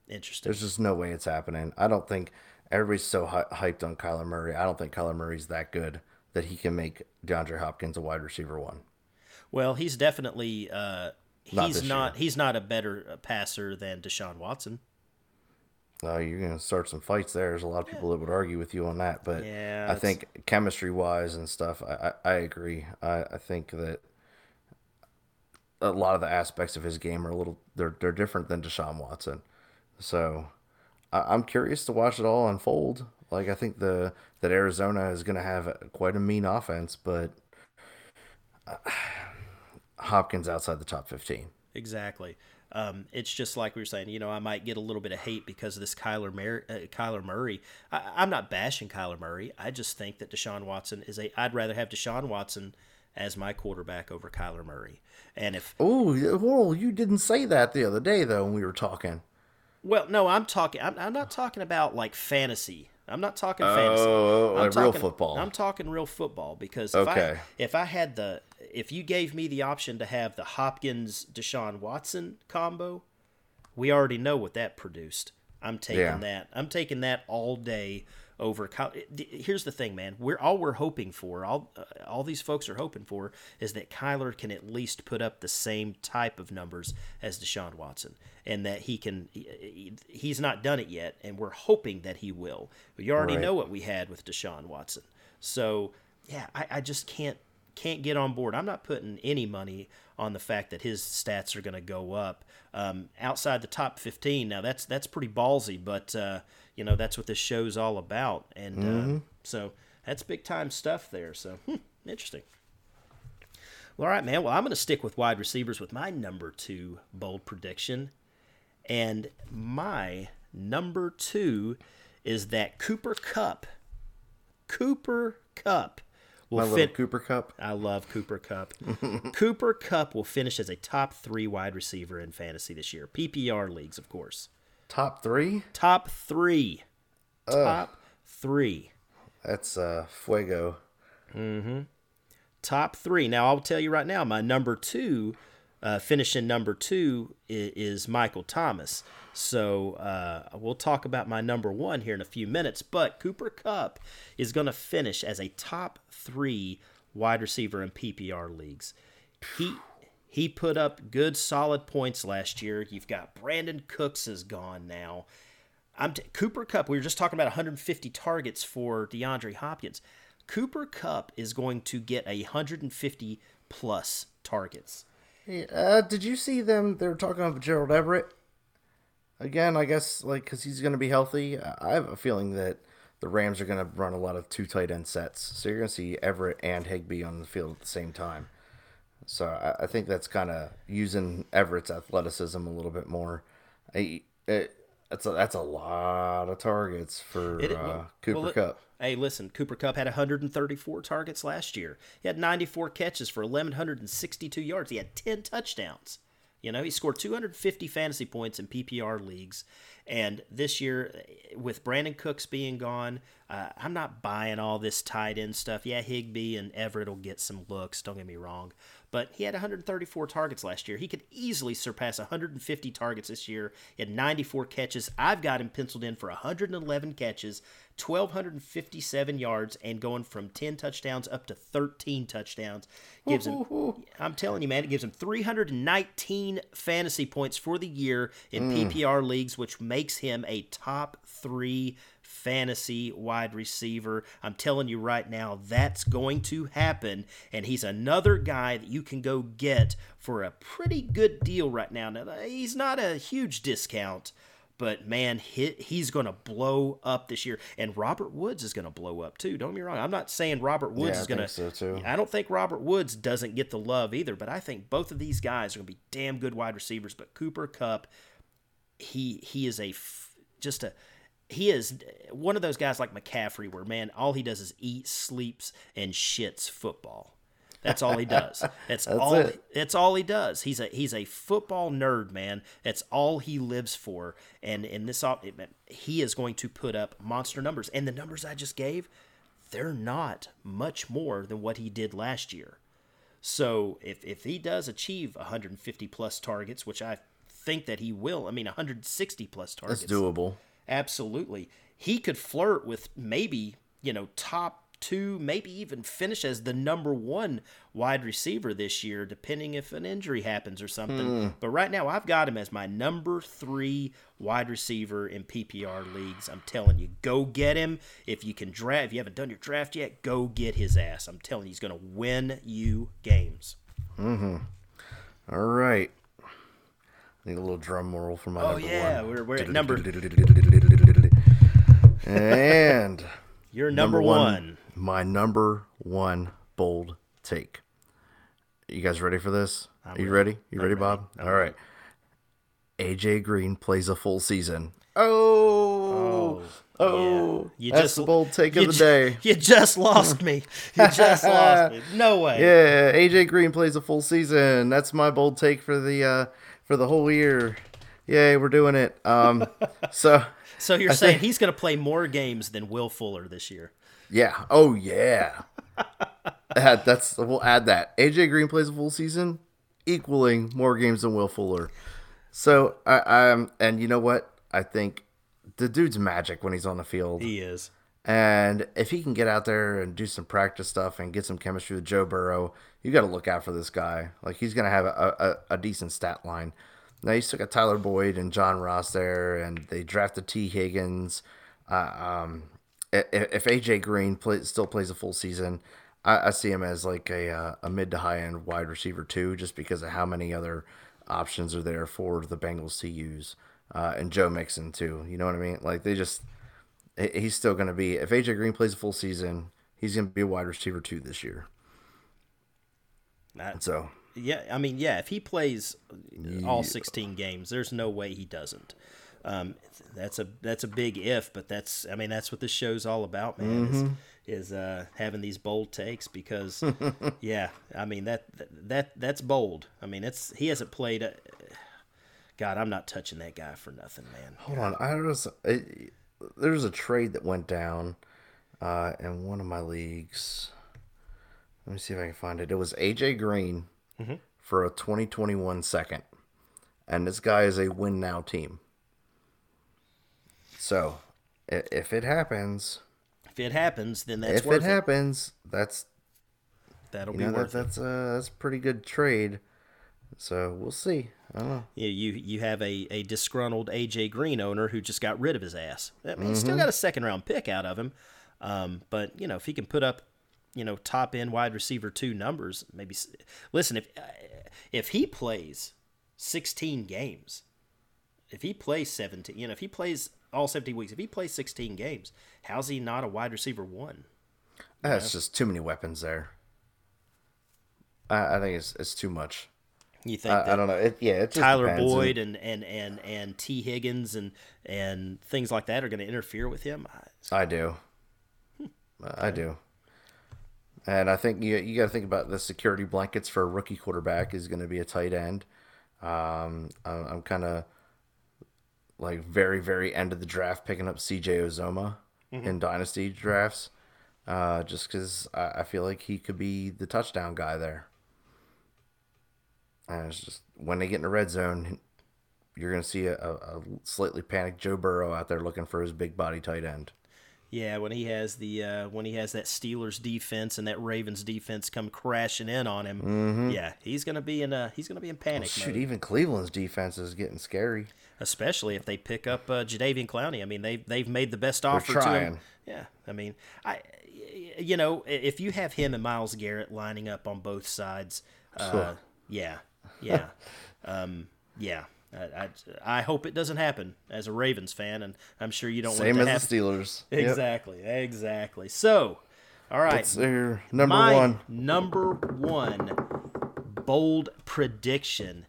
Interesting. There's just no way it's happening. I don't think everybody's so hyped on Kyler Murray. I don't think Kyler Murray's that good that he can make DeAndre Hopkins a wide receiver one. Well, he's definitely uh, he's not, not he's not a better passer than Deshaun Watson. Uh, you're going to start some fights there. There's a lot of people that would argue with you on that, but yeah, I think chemistry wise and stuff, I, I, I agree. I, I think that a lot of the aspects of his game are a little they're they're different than Deshaun Watson. So I, am curious to watch it all unfold. Like I think the that Arizona is going to have quite a mean offense, but uh, <sighs> Hopkins outside the top 15. Exactly. Um, it's just like we were saying, you know, I might get a little bit of hate because of this Kyler, Mar- uh, Kyler Murray. I, am not bashing Kyler Murray. I just think that Deshaun Watson is a. I'd rather have Deshaun Watson as my quarterback over Kyler Murray. And if oh, well, you didn't say that the other day though when we were talking. Well, no, I'm talking. I'm, I'm not talking about like fantasy. I'm not talking fantasy. Oh, I'm talking, real football. I'm talking real football because if okay. I if I had the if you gave me the option to have the Hopkins Deshaun Watson combo, we already know what that produced. I'm taking yeah. that. I'm taking that all day over. Here's the thing, man. We're all we're hoping for. All uh, all these folks are hoping for is that Kyler can at least put up the same type of numbers as Deshaun Watson, and that he can. He, he's not done it yet, and we're hoping that he will. We already right. know what we had with Deshaun Watson, so yeah, I, I just can't can't get on board. I'm not putting any money on the fact that his stats are going to go up um, outside the top 15. Now that's that's pretty ballsy, but uh, you know that's what this show's all about, and uh, mm-hmm. uh, so that's big time stuff there. So hmm, interesting. Well, all right, man. Well, I'm going to stick with wide receivers with my number two bold prediction, and my number two is that Cooper Kupp. Cooper Kupp will My fit. Cooper Kupp. I love Cooper Kupp. <laughs> Cooper Kupp will finish as a top three wide receiver in fantasy this year. PPR leagues, of course. Top three. Top three. Top three. That's uh, Fuego. Mm-hmm. Top three. Now I'll tell you right now, my number two, uh, finishing number two is, is Michael Thomas. So uh, we'll talk about my number one here in a few minutes. But Cooper Kupp is going to finish as a top three wide receiver in PPR leagues. He he put up good solid points last year. You've got Brandin Cooks is gone now. I'm t- Cooper Kupp. We were just talking about 150 targets for DeAndre Hopkins. Cooper Kupp is going to get a 150 plus targets. Hey, uh, did you see them? They were talking about Gerald Everett. Again, I guess like because he's going to be healthy. I have a feeling that the Rams are going to run a lot of two tight end sets, so you're going to see Everett and Higbee on the field at the same time. So I, I think that's kind of using Everett's athleticism a little bit more. I, that's a that's a lot of targets for It- uh, Cooper well, Cup. Hey, listen, Cooper Kupp had 134 targets last year. He had 94 catches for 1,162 yards. He had 10 touchdowns. You know, he scored 250 fantasy points in PPR leagues. And this year, with Brandin Cooks being gone, uh, I'm not buying all this tight end stuff. Yeah, Higbee and Everett will get some looks, don't get me wrong. But he had 134 targets last year. He could easily surpass 150 targets this year. He had 94 catches. I've got him penciled in for 111 catches, 1,257 yards, and going from 10 touchdowns up to 13 touchdowns. Gives him, I'm telling you, man, it gives him 319 fantasy points for the year in mm. PPR leagues, which makes him a top three fantasy wide receiver. I'm telling you right now, that's going to happen. And he's another guy that you can go get for a pretty good deal right now. Now, he's not a huge discount. But man, he, he's going to blow up this year, and Robert Woods is going to blow up too. Don't get me wrong. I'm not saying Robert Woods Yeah, is going to. so, too. I don't think Robert Woods doesn't get the love either, but I think both of these guys are going to be damn good wide receivers. But Cooper Kupp, he he is a f- just a he is one of those guys like McCaffrey, where man, all he does is eat, sleeps, and shits football. That's all he does. <laughs> That's, all. it. That's all he does. He's a he's a football nerd, man. That's all he lives for. And in this, he is going to put up monster numbers. And the numbers I just gave, they're not much more than what he did last year. So if if he does achieve 150 plus targets, which I think that he will, I mean 160 plus targets, It's doable. Absolutely, he could flirt with maybe you know top two, maybe even finish as the number one wide receiver this year, depending if an injury happens or something. Hmm. But right now, I've got him as my number three wide receiver in PPR leagues. I'm telling you, go get him. If you can draft, if you haven't done your draft yet, go get his ass. I'm telling you, he's going to win you games. Mm-hmm. All right. Need a little drum roll for my Oh number yeah, one. we're, we're at number. And You're number, one. my number one bold take. You guys ready for this? Are you ready? You ready, Bob? All right. AJ Green plays a full season. Oh, oh, You that's just- the bold take of the ju- day. <laughs> You just lost me. You just <laughs> lost me. No way. Yeah, AJ Green plays a full season. That's my bold take for the uh for the whole year. Yay, we're doing it. Um, <laughs> so So you're I saying think- he's going to play more games than Will Fuller this year? Yeah. Oh yeah. <laughs> That's we'll add that. AJ Green plays a full season, equaling more games than Will Fuller. So I um and you know what? I think the dude's magic when he's on the field. He is. And if he can get out there and do some practice stuff and get some chemistry with Joe Burrow, you got to look out for this guy. Like he's gonna have a, a, a decent stat line. Now you still got Tyler Boyd and John Ross there, and they drafted Tee Higgins. Uh, um, if AJ Green play, still plays a full season, I, I see him as like a uh, a mid to high end wide receiver too, just because of how many other options are there for the Bengals to use, uh, and Joe Mixon too. You know what I mean? Like they just he's still going to be if AJ Green plays a full season, he's going to be a wide receiver too this year. That- So yeah, I mean, yeah, if he plays all 16 games, there's no way he doesn't. um, that's a that's a big if, but that's I mean that's what this show's all about, man. Mm-hmm. Is, is uh, having these bold takes because, <laughs> yeah, I mean that that that's bold. I mean it's he hasn't played. A, God, I'm not touching that guy for nothing, man. Hold on, I was it, there was a trade that went down uh, in one of my leagues. Let me see if I can find it. It was AJ Green mm-hmm. for a 2021 second, and this guy is a win now team. So, if it happens, if it happens, then that's if it happens, that's that'll be know, worth that, That's a that's a pretty good trade. So we'll see. I don't know. You you, you have a, a disgruntled AJ Green owner who just got rid of his ass. I mean, mm-hmm. still got a second round pick out of him, um, but you know if he can put up, you know, top end wide receiver two numbers, maybe. Listen, if if he plays sixteen games, if he plays seventeen, you know, if he plays all 17 weeks. If he plays 16 games, how's he not a wide receiver one? That's just too many weapons there. I, I think it's it's too much. You think? I, I don't know. It, yeah, it Tyler Boyd and, and and and Tee Higgins and and things like that are going to interfere with him. I do. Hmm. I do. And I think you you got to think about the security blankets for a rookie quarterback is going to be a tight end. Um, I'm kind of like very very end of the draft picking up CJ Uzomah mm-hmm. in dynasty drafts, uh, just because I, I, feel like he could be the touchdown guy there. And it's just when they get in the red zone, you're gonna see a, a slightly panicked Joe Burrow out there looking for his big body tight end. Yeah, when he has the uh, when he has that Steelers defense and that Ravens defense come crashing in on him, mm-hmm. yeah, he's gonna be in a he's gonna be in panic. Well, shoot, mode. even Cleveland's defense is getting scary. Especially if they pick up uh, Jadeveon Clowney. I mean, they they've made the best offer to him. Yeah, I mean, I you know if you have him and Myles Garrett lining up on both sides, uh, yeah, yeah, um, yeah. I, I, hope it doesn't happen as a Ravens fan, and I'm sure you don't Same want it to as the Steelers. <laughs> Exactly, yep. exactly. So, all right. Your number My one? Number one bold prediction.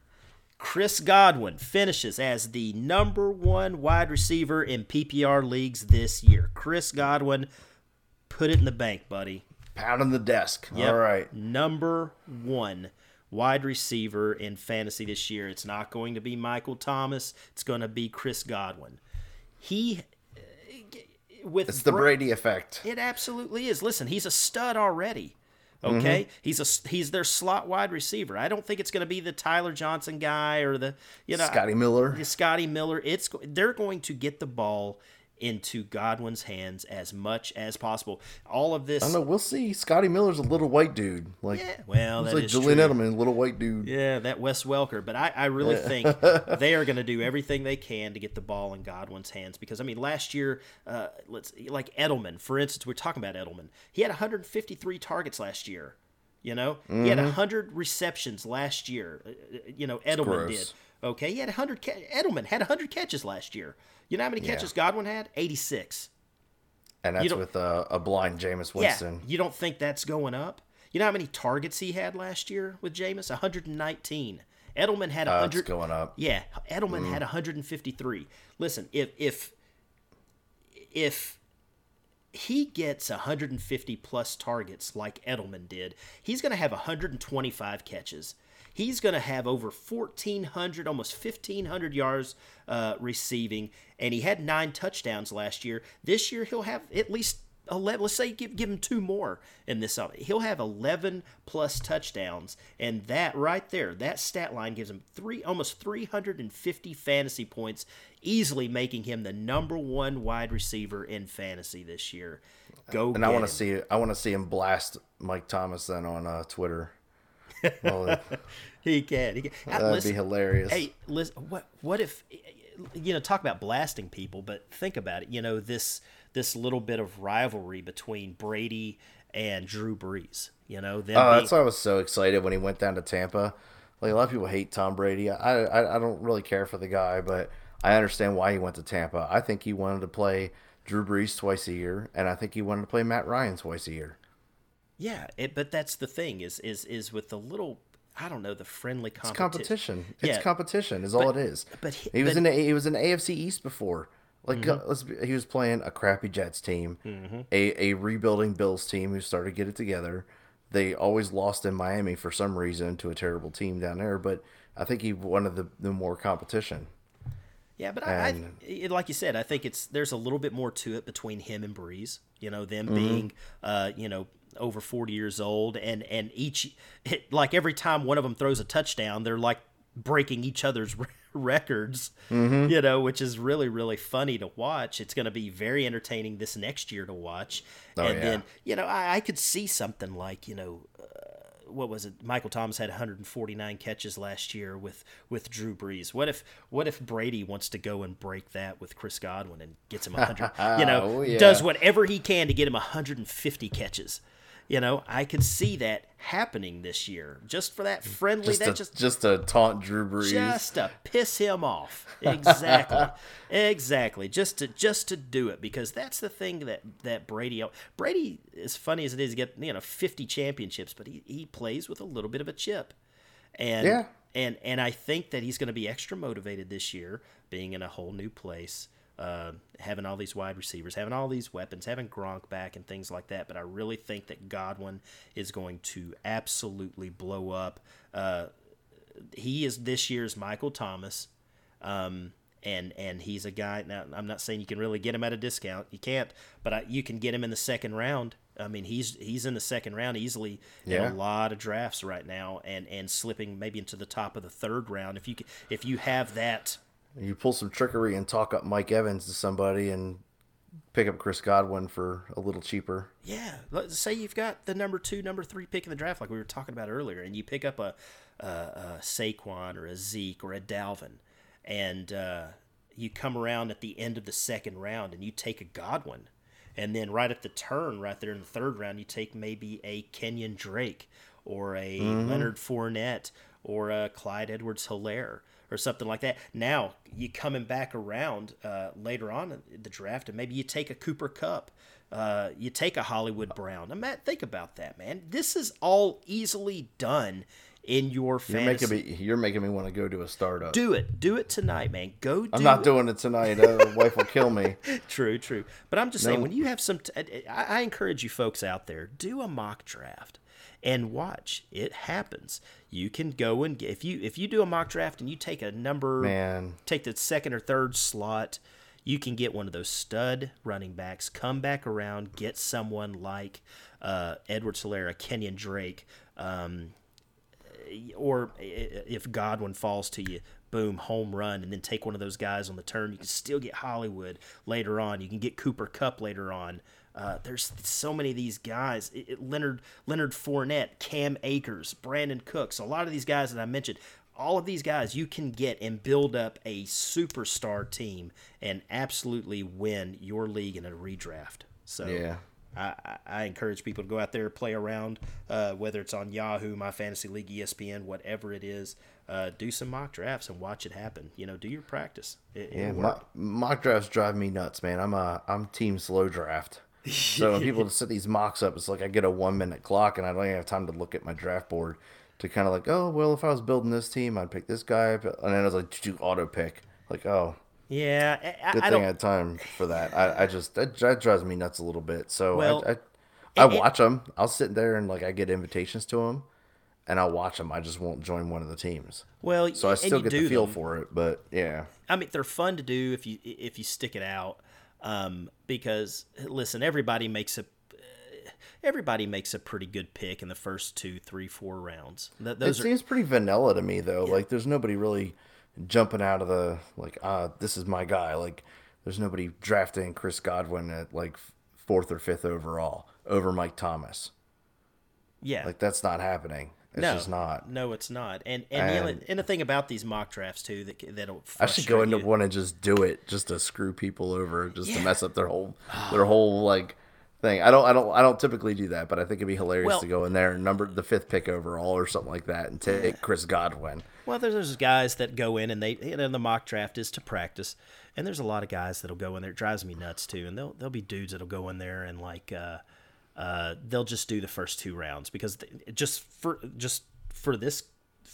Chris Godwin finishes as the number one wide receiver in PPR leagues this year. Chris Godwin, put it in the bank, buddy. Pound on the desk. Yep. All right. Number one wide receiver in fantasy this year. It's not going to be Michael Thomas. It's going to be Chris Godwin. He with it's the Brady effect. It absolutely is. Listen, he's a stud already. Okay, mm-hmm. he's a he's their slot wide receiver. I don't think it's going to be the Tyler Johnson guy or the you know Scotty Miller. Scotty Miller. It's they're going to get the ball into Godwin's hands as much as possible. All of this. I know. We'll see. Scotty Miller's a little white dude. Like, yeah, well, he's like Julian true. Edelman, little white dude. Yeah, that Wes Welker. But I, I really think <laughs> they are going to do everything they can to get the ball in Godwin's hands because I mean, last year, uh, let's like Edelman, for instance, we're talking about Edelman. He had 153 targets last year. You know, mm-hmm. he had 100 receptions last year. Uh, uh, you know, Edelman did. Okay, he had 100. Edelman had 100 catches last year. You know how many catches yeah. Godwin had? 86. And that's with a, a blind Jameis Winston. Yeah, you don't think that's going up? You know how many targets he had last year with Jameis? 119. Edelman had 100 uh, going up. Yeah, Edelman mm. had 153. Listen, if if if he gets 150 plus targets like Edelman did, he's going to have 125 catches He's going to have over 1,400, almost 1,500 yards uh, receiving, and he had nine touchdowns last year. This year, he'll have at least 11 let's say give, give him two more in this he'll have 11 plus touchdowns and that right there that stat line gives him three almost 350 fantasy points easily making him the number one wide receiver in fantasy this year. Go and i want to see i want to see him blast mike thomas then on uh, twitter well, <laughs> he can. He can. That'd listen, be hilarious. Hey, listen, what what if you know talk about blasting people, but think about it. You know this this little bit of rivalry between Brady and Drew Brees. You know, oh, being... that's why I was so excited when he went down to Tampa. Like a lot of people hate Tom Brady. I, I I don't really care for the guy, but I understand why he went to Tampa. I think he wanted to play Drew Brees twice a year, and I think he wanted to play Matt Ryan twice a year. Yeah, it, but that's the thing is is is with the little I don't know the friendly competi- competition. It's Yeah. competition is all it is. but he- he was but- Mm-hmm. in the, he was in AFC East before. Like uh, let's be, he was playing a crappy Jets team, Mm-hmm. a a rebuilding Bills team who started to get it together. They always lost in Miami for some reason to a terrible team down there, but I think he wanted the, the more competition. Yeah, but I, And- I it, like you said, I think it's there's a little bit more to it between him and Brees. You know, them Mm-hmm. being, uh, you know, over forty years old, and and each it, like every time one of them throws a touchdown, they're like breaking each other's <laughs> records. Mm-hmm. You know, which is really really funny to watch. It's going to be very entertaining this next year to watch. Oh, and yeah. then you know, I, I could see something like you know what was it? Michael Thomas had 149 catches last year with with Drew Brees. What if what if Brady wants to go and break that with Chris Godwin and gets him 100? <laughs> you know, Oh, yeah. does whatever he can to get him 150 catches. You know, I could see that happening this year just for that friendly. Just that to, just just to taunt Drew Brees. just to piss him off. Exactly, <laughs> exactly. Just to just to do it because that's the thing that that Brady Brady as funny as it is, get you know fifty championships, but he he plays with a little bit of a chip, and Yeah. and and I think that he's going to be extra motivated this year, being in a whole new place. Uh, having all these wide receivers, having all these weapons, having Gronk back and things like that. But I really think that Godwin is going to absolutely blow up. Uh, he is this year's Michael Thomas, um, and and he's a guy. Now I'm not saying you can really get him at a discount. You can't, but I, you can get him in the second round. I mean, he's he's in the second round easily Yeah. in a lot of drafts right now, and and slipping maybe into the top of the third round if you if you have that. You pull some trickery and talk up Mike Evans to somebody and pick up Chris Godwin for a little cheaper. Yeah, let's say you've got the number two, number three pick in the draft, like we were talking about earlier, and you pick up a, a, a Saquon or a Zeke or a Dalvin, and uh, you come around at the end of the second round and you take a Godwin, and then right at the turn, right there in the third round, you take maybe a Kenyon Drake or a Leonard Fournette or a Clyde Edwards-Helaire or something like that. Now you coming back around uh, later on in the draft, and maybe you take a Cooper Kupp, uh, you take a Hollywood Brown. Now, Matt, think about that, man. This is all easily done in your You're making me you're making me want to go to a startup. do it, do it tonight, man. Go. Do I'm not it. doing it tonight. Uh, wife will kill me. <laughs> True, true. But I'm just saying, when you have some, t- I, I encourage you folks out there, do a mock draft and watch. It happens. You can go and get, if you if you do a mock draft and you take a number, Man. take the second or third slot, you can get one of those stud running backs. Come back around, get someone like uh, Edwards-Helaire, Kenyon Drake. Um, or if Godwin falls to you, boom, home run, and then take one of those guys on the turn. You can still get Hollywood later on. You can get Cooper Kupp later on. Uh, there's so many of these guys. It, it- Leonard Leonard Fournette, Cam Akers, Brandin Cooks. A lot of these guys that I mentioned. All of these guys you can get and build up a superstar team and absolutely win your league in a redraft. So Yeah. I, I- encourage people to go out there, play around, uh, whether it's on Yahoo, My Fantasy League, ESPN, whatever it is. Uh, do some mock drafts and watch it happen. You know, do your practice. It, Yeah, it'll mo- work. mock drafts drive me nuts, man. I'm a I'm team slow draft. So when people set these mocks up, it's like I get a one minute clock and I don't even have time to look at my draft board to kind of like, oh well, if I was building this team, I'd pick this guy, and then I was like, do auto pick. Like, oh, yeah, I, good I, I thing I don't. had time for that. I, I just that, that drives me nuts a little bit. So Well, I, I, I watch them. I'll sit there and like I get invitations to them, and I'll watch them. I just won't join one of the teams. Well, So I still get the feel them. for it, but yeah. I mean, they're fun to do if you if you stick it out. Um, because listen, everybody makes a everybody makes a pretty good pick in the first two, three, four rounds. Th- It those are seems pretty vanilla to me though. Like there's nobody really jumping out of the like ah this is my guy. Like there's nobody drafting Chris Godwin at like fourth or fifth overall over Mike Thomas. yeah. Like that's not happening. It's no, just not. No, it's not. And and, the, And- and the thing about these mock drafts too that that'll I should go into you- one and just do it just to screw people over, just to mess up their whole their whole like thing. I don't I don't I don't typically do that, but I think it'd be hilarious Well- to go in there and number the fifth pick overall or something like that and take Chris Godwin. Well, there's, there's guys that go in and they you know, the mock draft is to practice, and there's a lot of guys that'll go in there. It drives me nuts too, and they'll there'll be dudes that'll go in there and like uh, uh, they'll just do the first two rounds because just for just for this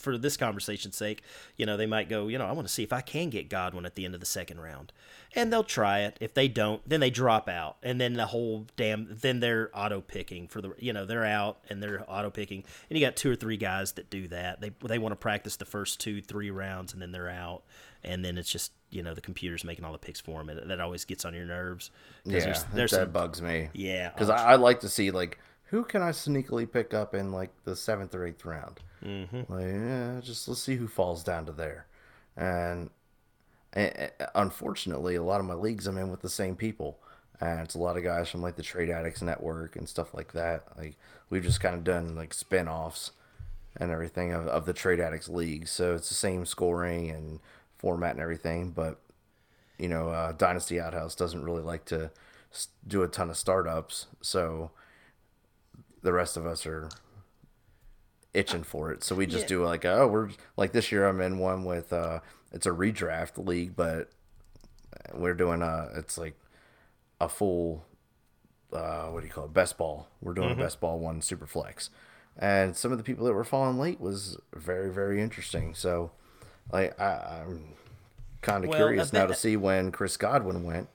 for this conversation's sake, you know, they might go, you know, I want to see if I can get Godwin at the end of the second round. And they'll try it. If they don't, then they drop out. And then the whole damn then they're auto picking for the you know, they're out and they're auto picking. And you got two or three guys that do that. They they want to practice the first two, three rounds and then they're out. And then it's just, you know, the computer's making all the picks for him, And that always gets on your nerves. Yeah, there's, there's that some, bugs me. Yeah, because I, I like to see like who can I sneakily pick up in like the seventh or eighth round. Mm-hmm. Like, yeah, just let's see who falls down to there. And, and unfortunately, a lot of my leagues I'm in with the same people, and it's a lot of guys from like the Trade Addicts Network and stuff like that. Like we've just kind of done like spin offs and everything of, of the Trade Addicts League, so it's the same scoring and format and everything, but you know, uh, Dynasty Outhouse doesn't really like to do a ton of startups, so the rest of us are itching for it. So we just yeah. do like, oh, we're like this year I'm in one with uh, it's a redraft league, but we're doing uh, it's like a full uh, what do you call it, best ball. We're doing mm-hmm. a best ball one super flex, and some of the people that were falling late was very very interesting. So like I, I'm kind of well, curious now to see when Chris Godwin went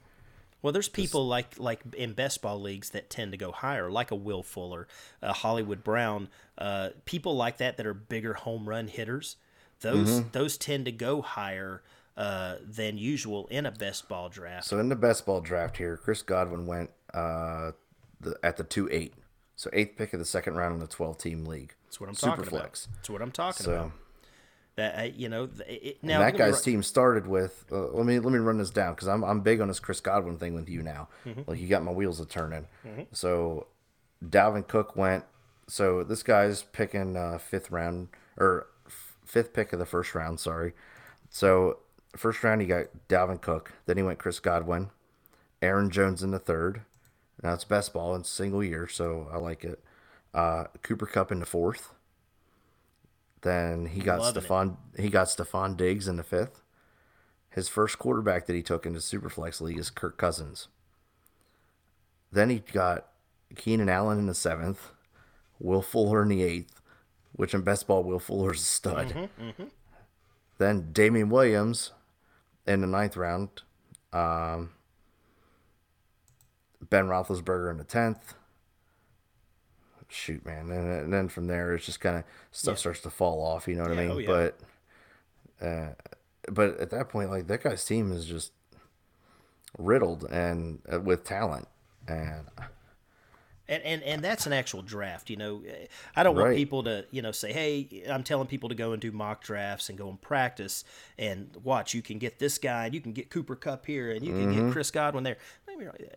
well, there's people like like in best ball leagues that tend to go higher, like a Will Fuller, a Hollywood Brown, uh, people like that that are bigger home run hitters. Those mm-hmm. those tend to go higher uh, than usual in a best ball draft. So in the best ball draft here, Chris Godwin went uh, the, at the two eight, so eighth pick of the second round in the twelve team league. That's what I'm Super talking flex. about. That's what I'm talking so, about. That uh, you know, it, now and that guy's team started with. Uh, let me let me run this down because I'm I'm big on this Chris Godwin thing with you now. Mm-hmm. Like you got my wheels a turning. Mm-hmm. So Dalvin Cook went. So this guy's picking uh, fifth round or f- fifth pick of the first round. Sorry. So first round he got Dalvin Cook. Then he went Chris Godwin, Aaron Jones in the third. Now it's best ball in single year, so I like it. Uh, Cooper Kupp in the fourth. Then he got Stefon he got Stefon Diggs in the fifth. His first quarterback that he took into Superflex League is Kirk Cousins. Then he got Keenan Allen in the seventh, Will Fuller in the eighth, which in best ball Will Fuller's a stud. Mm-hmm, mm-hmm. Then Damien Williams in the ninth round. Um, ben Roethlisberger in the tenth shoot, man. And, and then from there, it's just kind of stuff yeah. starts to fall off. You know what yeah, I mean? Oh, yeah. But, uh, but at that point, like that guy's team is just riddled and uh, with talent, and and, and and that's an actual draft. You know, I don't want people to you know say, hey, I'm telling people to go and do mock drafts and go and practice and watch. You can get this guy, and you can get Cooper Kupp here, and you can mm-hmm. get Chris Godwin there.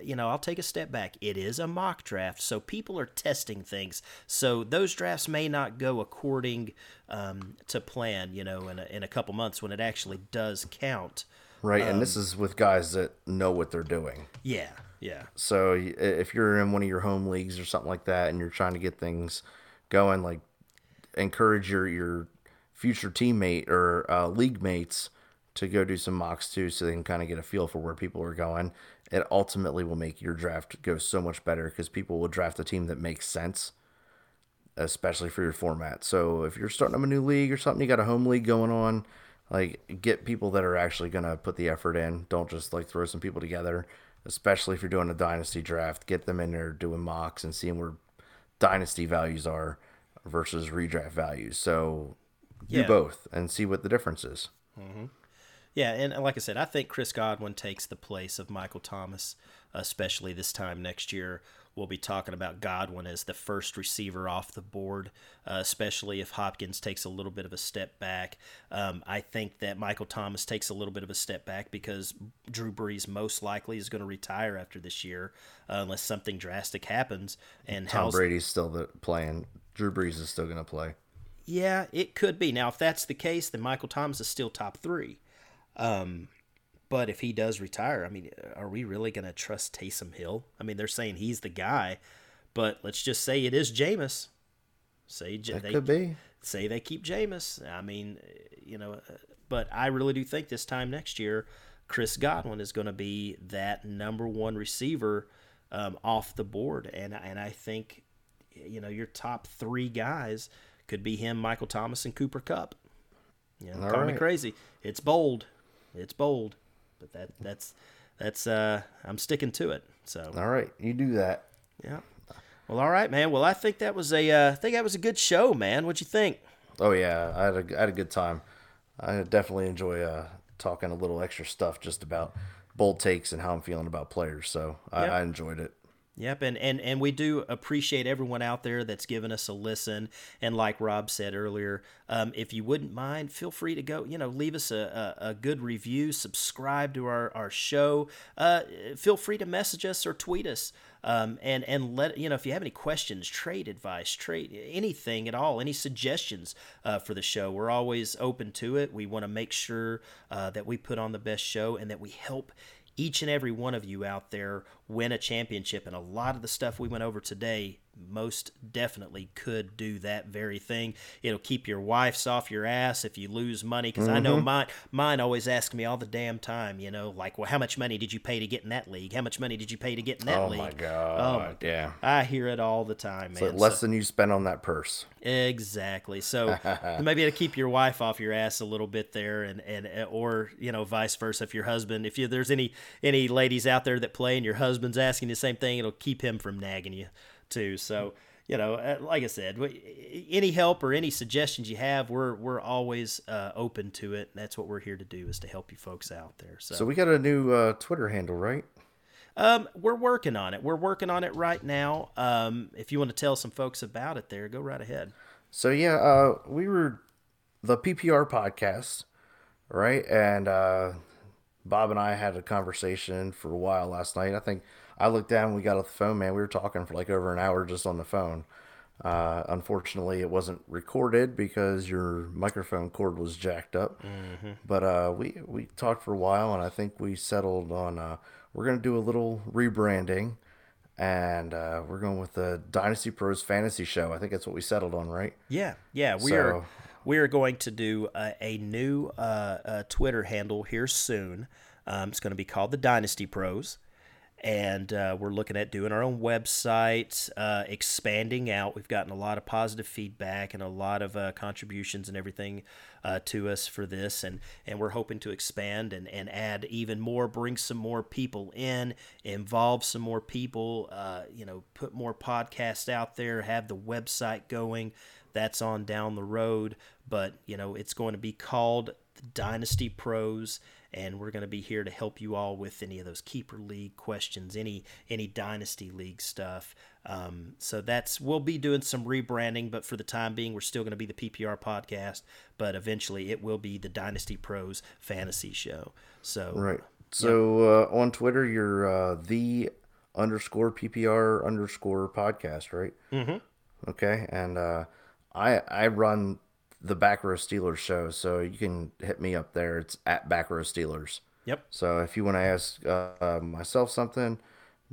You know, I'll take a step back. It is a mock draft, so people are testing things. So those drafts may not go according um, to plan. You know, in a, in a couple months when it actually does count. Right, um, and this um, is with guys that know what they're doing. Yeah, yeah. So if you're in one of your home leagues or something like that, and you're trying to get things going, like encourage your your future teammate or uh, league mates to go do some mocks too, so they can kind of get a feel for where people are going. It ultimately will make your draft go so much better because people will draft a team that makes sense, especially for your format. So if you're starting up a new league or something, you got a home league going on like get people that are actually going to put the effort in don't just like throw some people together especially if you're doing a dynasty draft get them in there doing mocks and seeing where dynasty values are versus redraft values so do yeah. both and see what the difference is mm-hmm. Yeah and like i said i think chris godwin takes the place of michael thomas especially this time next year we'll be talking about Godwin as the first receiver off the board, uh, especially if Hopkins takes a little bit of a step back. Um, I think that Michael Thomas takes a little bit of a step back because Drew Brees most likely is going to retire after this year uh, unless something drastic happens. And Tom. Brady's still the, playing. Drew Brees is still going to play. Yeah, it could be. Now, if that's the case, then Michael Thomas is still top three. Um, but if he does retire, I mean, are we really going to trust Taysom Hill? I mean, they're saying he's the guy, but let's just say it is Jameis. Say that they, could be. Say they keep Jameis. I mean, you know, but I really do think this time next year, Chris Godwin is going to be that number one receiver um, off the board, and and I think, you know, your top three guys could be him, Michael Thomas, and Cooper Kupp. You know, All call me crazy. It's bold. It's bold. But that that's that's uh I'm sticking to it. So All right, you do that. yeah. Well, all right, man. Well, I think that was a uh, I think that was a good show, man. What'd you think? Oh yeah, I had a, I had a good time. I definitely enjoy uh, talking a little extra stuff just about bold takes and how I'm feeling about players. So I, Yep. I enjoyed it. Yep, and, and and we do appreciate everyone out there that's given us a listen. And like Rob said earlier, um, if you wouldn't mind, feel free to go, you know, leave us a, a, a good review, subscribe to our, our show. Uh, feel free to message us or tweet us. Um, and and let you know if you have any questions, trade advice, trade anything at all, any suggestions uh, for the show. We're always open to it. We want to make sure uh, that we put on the best show and that we help each and every one of you out there win a championship. And a lot of the stuff we went over today most definitely could do that very thing. It'll keep your wife's off your ass if you lose money. Because I know mm-hmm. mine, mine always ask me all the damn time, you know, like, well, how much money did you pay to get in that league? How much money did you pay to get in that Oh league? Oh my god! Oh yeah, I hear it all the time, man. Less than you spend on that purse. Exactly. So <laughs> maybe to keep your wife off your ass a little bit there, and and or you know vice versa. If your husband, if you there's any any ladies out there that play and your husband's asking the same thing, it'll keep him from nagging you too. So you know, uh, like I said, any help or any suggestions you have, we're we're always uh, open to it. That's what we're here to do is to help you folks out there. So, So we got a new uh, Twitter handle, right? um, we're working on it. We're working on it right now. Um, if you want to tell some folks about it, there, go right ahead. So yeah, uh, we were the PPR podcast, right? And uh, Bob and I had a conversation for a while last night. I think I looked down, we got off the phone, man. We were talking for like over an hour just on the phone. Uh, unfortunately, it wasn't recorded because your microphone cord was jacked up. But uh, we we talked for a while, and I think we settled on uh, we're gonna do a little rebranding, and uh, we're going with the Dynasty Pros Fantasy Show. I think that's what we settled on, right? Yeah, yeah, we are So- we are going to do a, new uh, Twitter handle here soon. Um, it's going to be called the Dynasty Pros, and uh, we're looking at doing our own website, uh, expanding out. We've gotten a lot of positive feedback and a lot of uh, contributions and everything to us for this, and and we're hoping to expand and and add even more, bring some more people in, involve some more people. You know, put more podcasts out there, have the website going that's on down the road but you know it's going to be called the dynasty pros and we're going to be here to help you all with any of those keeper league questions any any dynasty league stuff um, so that's we'll be doing some rebranding but for the time being we're still going to be the ppr podcast but eventually it will be the dynasty pros fantasy show so Right. So uh, on Twitter, you're uh, the underscore PPR underscore podcast, right? Mm-hmm. Okay, and uh, I I run the Back Row Steelers show, so you can hit me up there. It's at Back Row Steelers. yep So if you want to ask uh, uh, myself something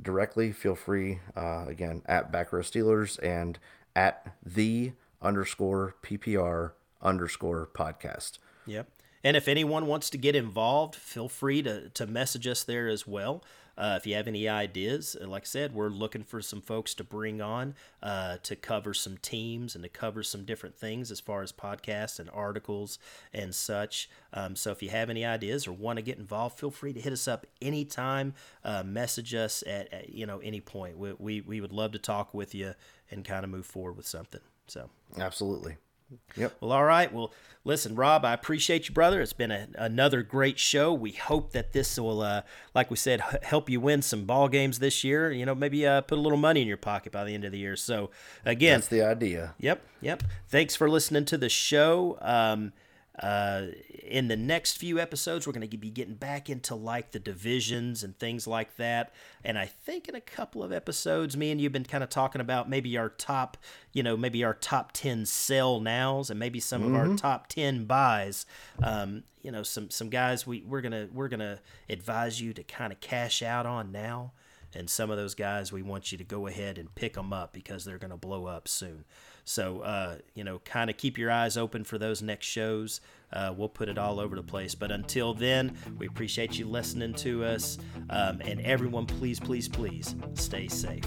directly, feel free. Uh, again, at Back Row Steelers and at the underscore PPR underscore podcast. Yep. And if anyone wants to get involved, feel free to, to message us there as well. Uh, if you have any ideas, Uh, like I said, we're looking for some folks to bring on uh, to cover some teams and to cover some different things as far as podcasts and articles and such. Um, so if you have any ideas or want to get involved, feel free to hit us up anytime. Uh, message us at, at you know any point. We, we we would love to talk with you and kind of move forward with something. So. Absolutely. Yep. Well, all right. Well, listen, Rob, I appreciate you, brother. It's been a, another great show. We hope that this will, uh, like we said, h- help you win some ball games this year. You know, maybe uh, put a little money in your pocket by the end of the year. So, again, That's the idea. Yep, yep. Thanks for listening to the show. Um, uh, in the next few episodes, we're going to be getting back into like the divisions and things like that. And I think in a couple of episodes, me and you've been kind of talking about maybe our top, you know, maybe our top 10 sell nows and maybe some of our top 10 buys. Um, you know, some, some guys we, we're going to, we're going to advise you to kind of cash out on now. And some of those guys, we want you to go ahead and pick them up because they're going to blow up soon. So, uh, you know, kind of keep your eyes open for those next shows. Uh, we'll put it all over the place. But until then, we appreciate you listening to us. Um, and everyone, please, please, please stay safe.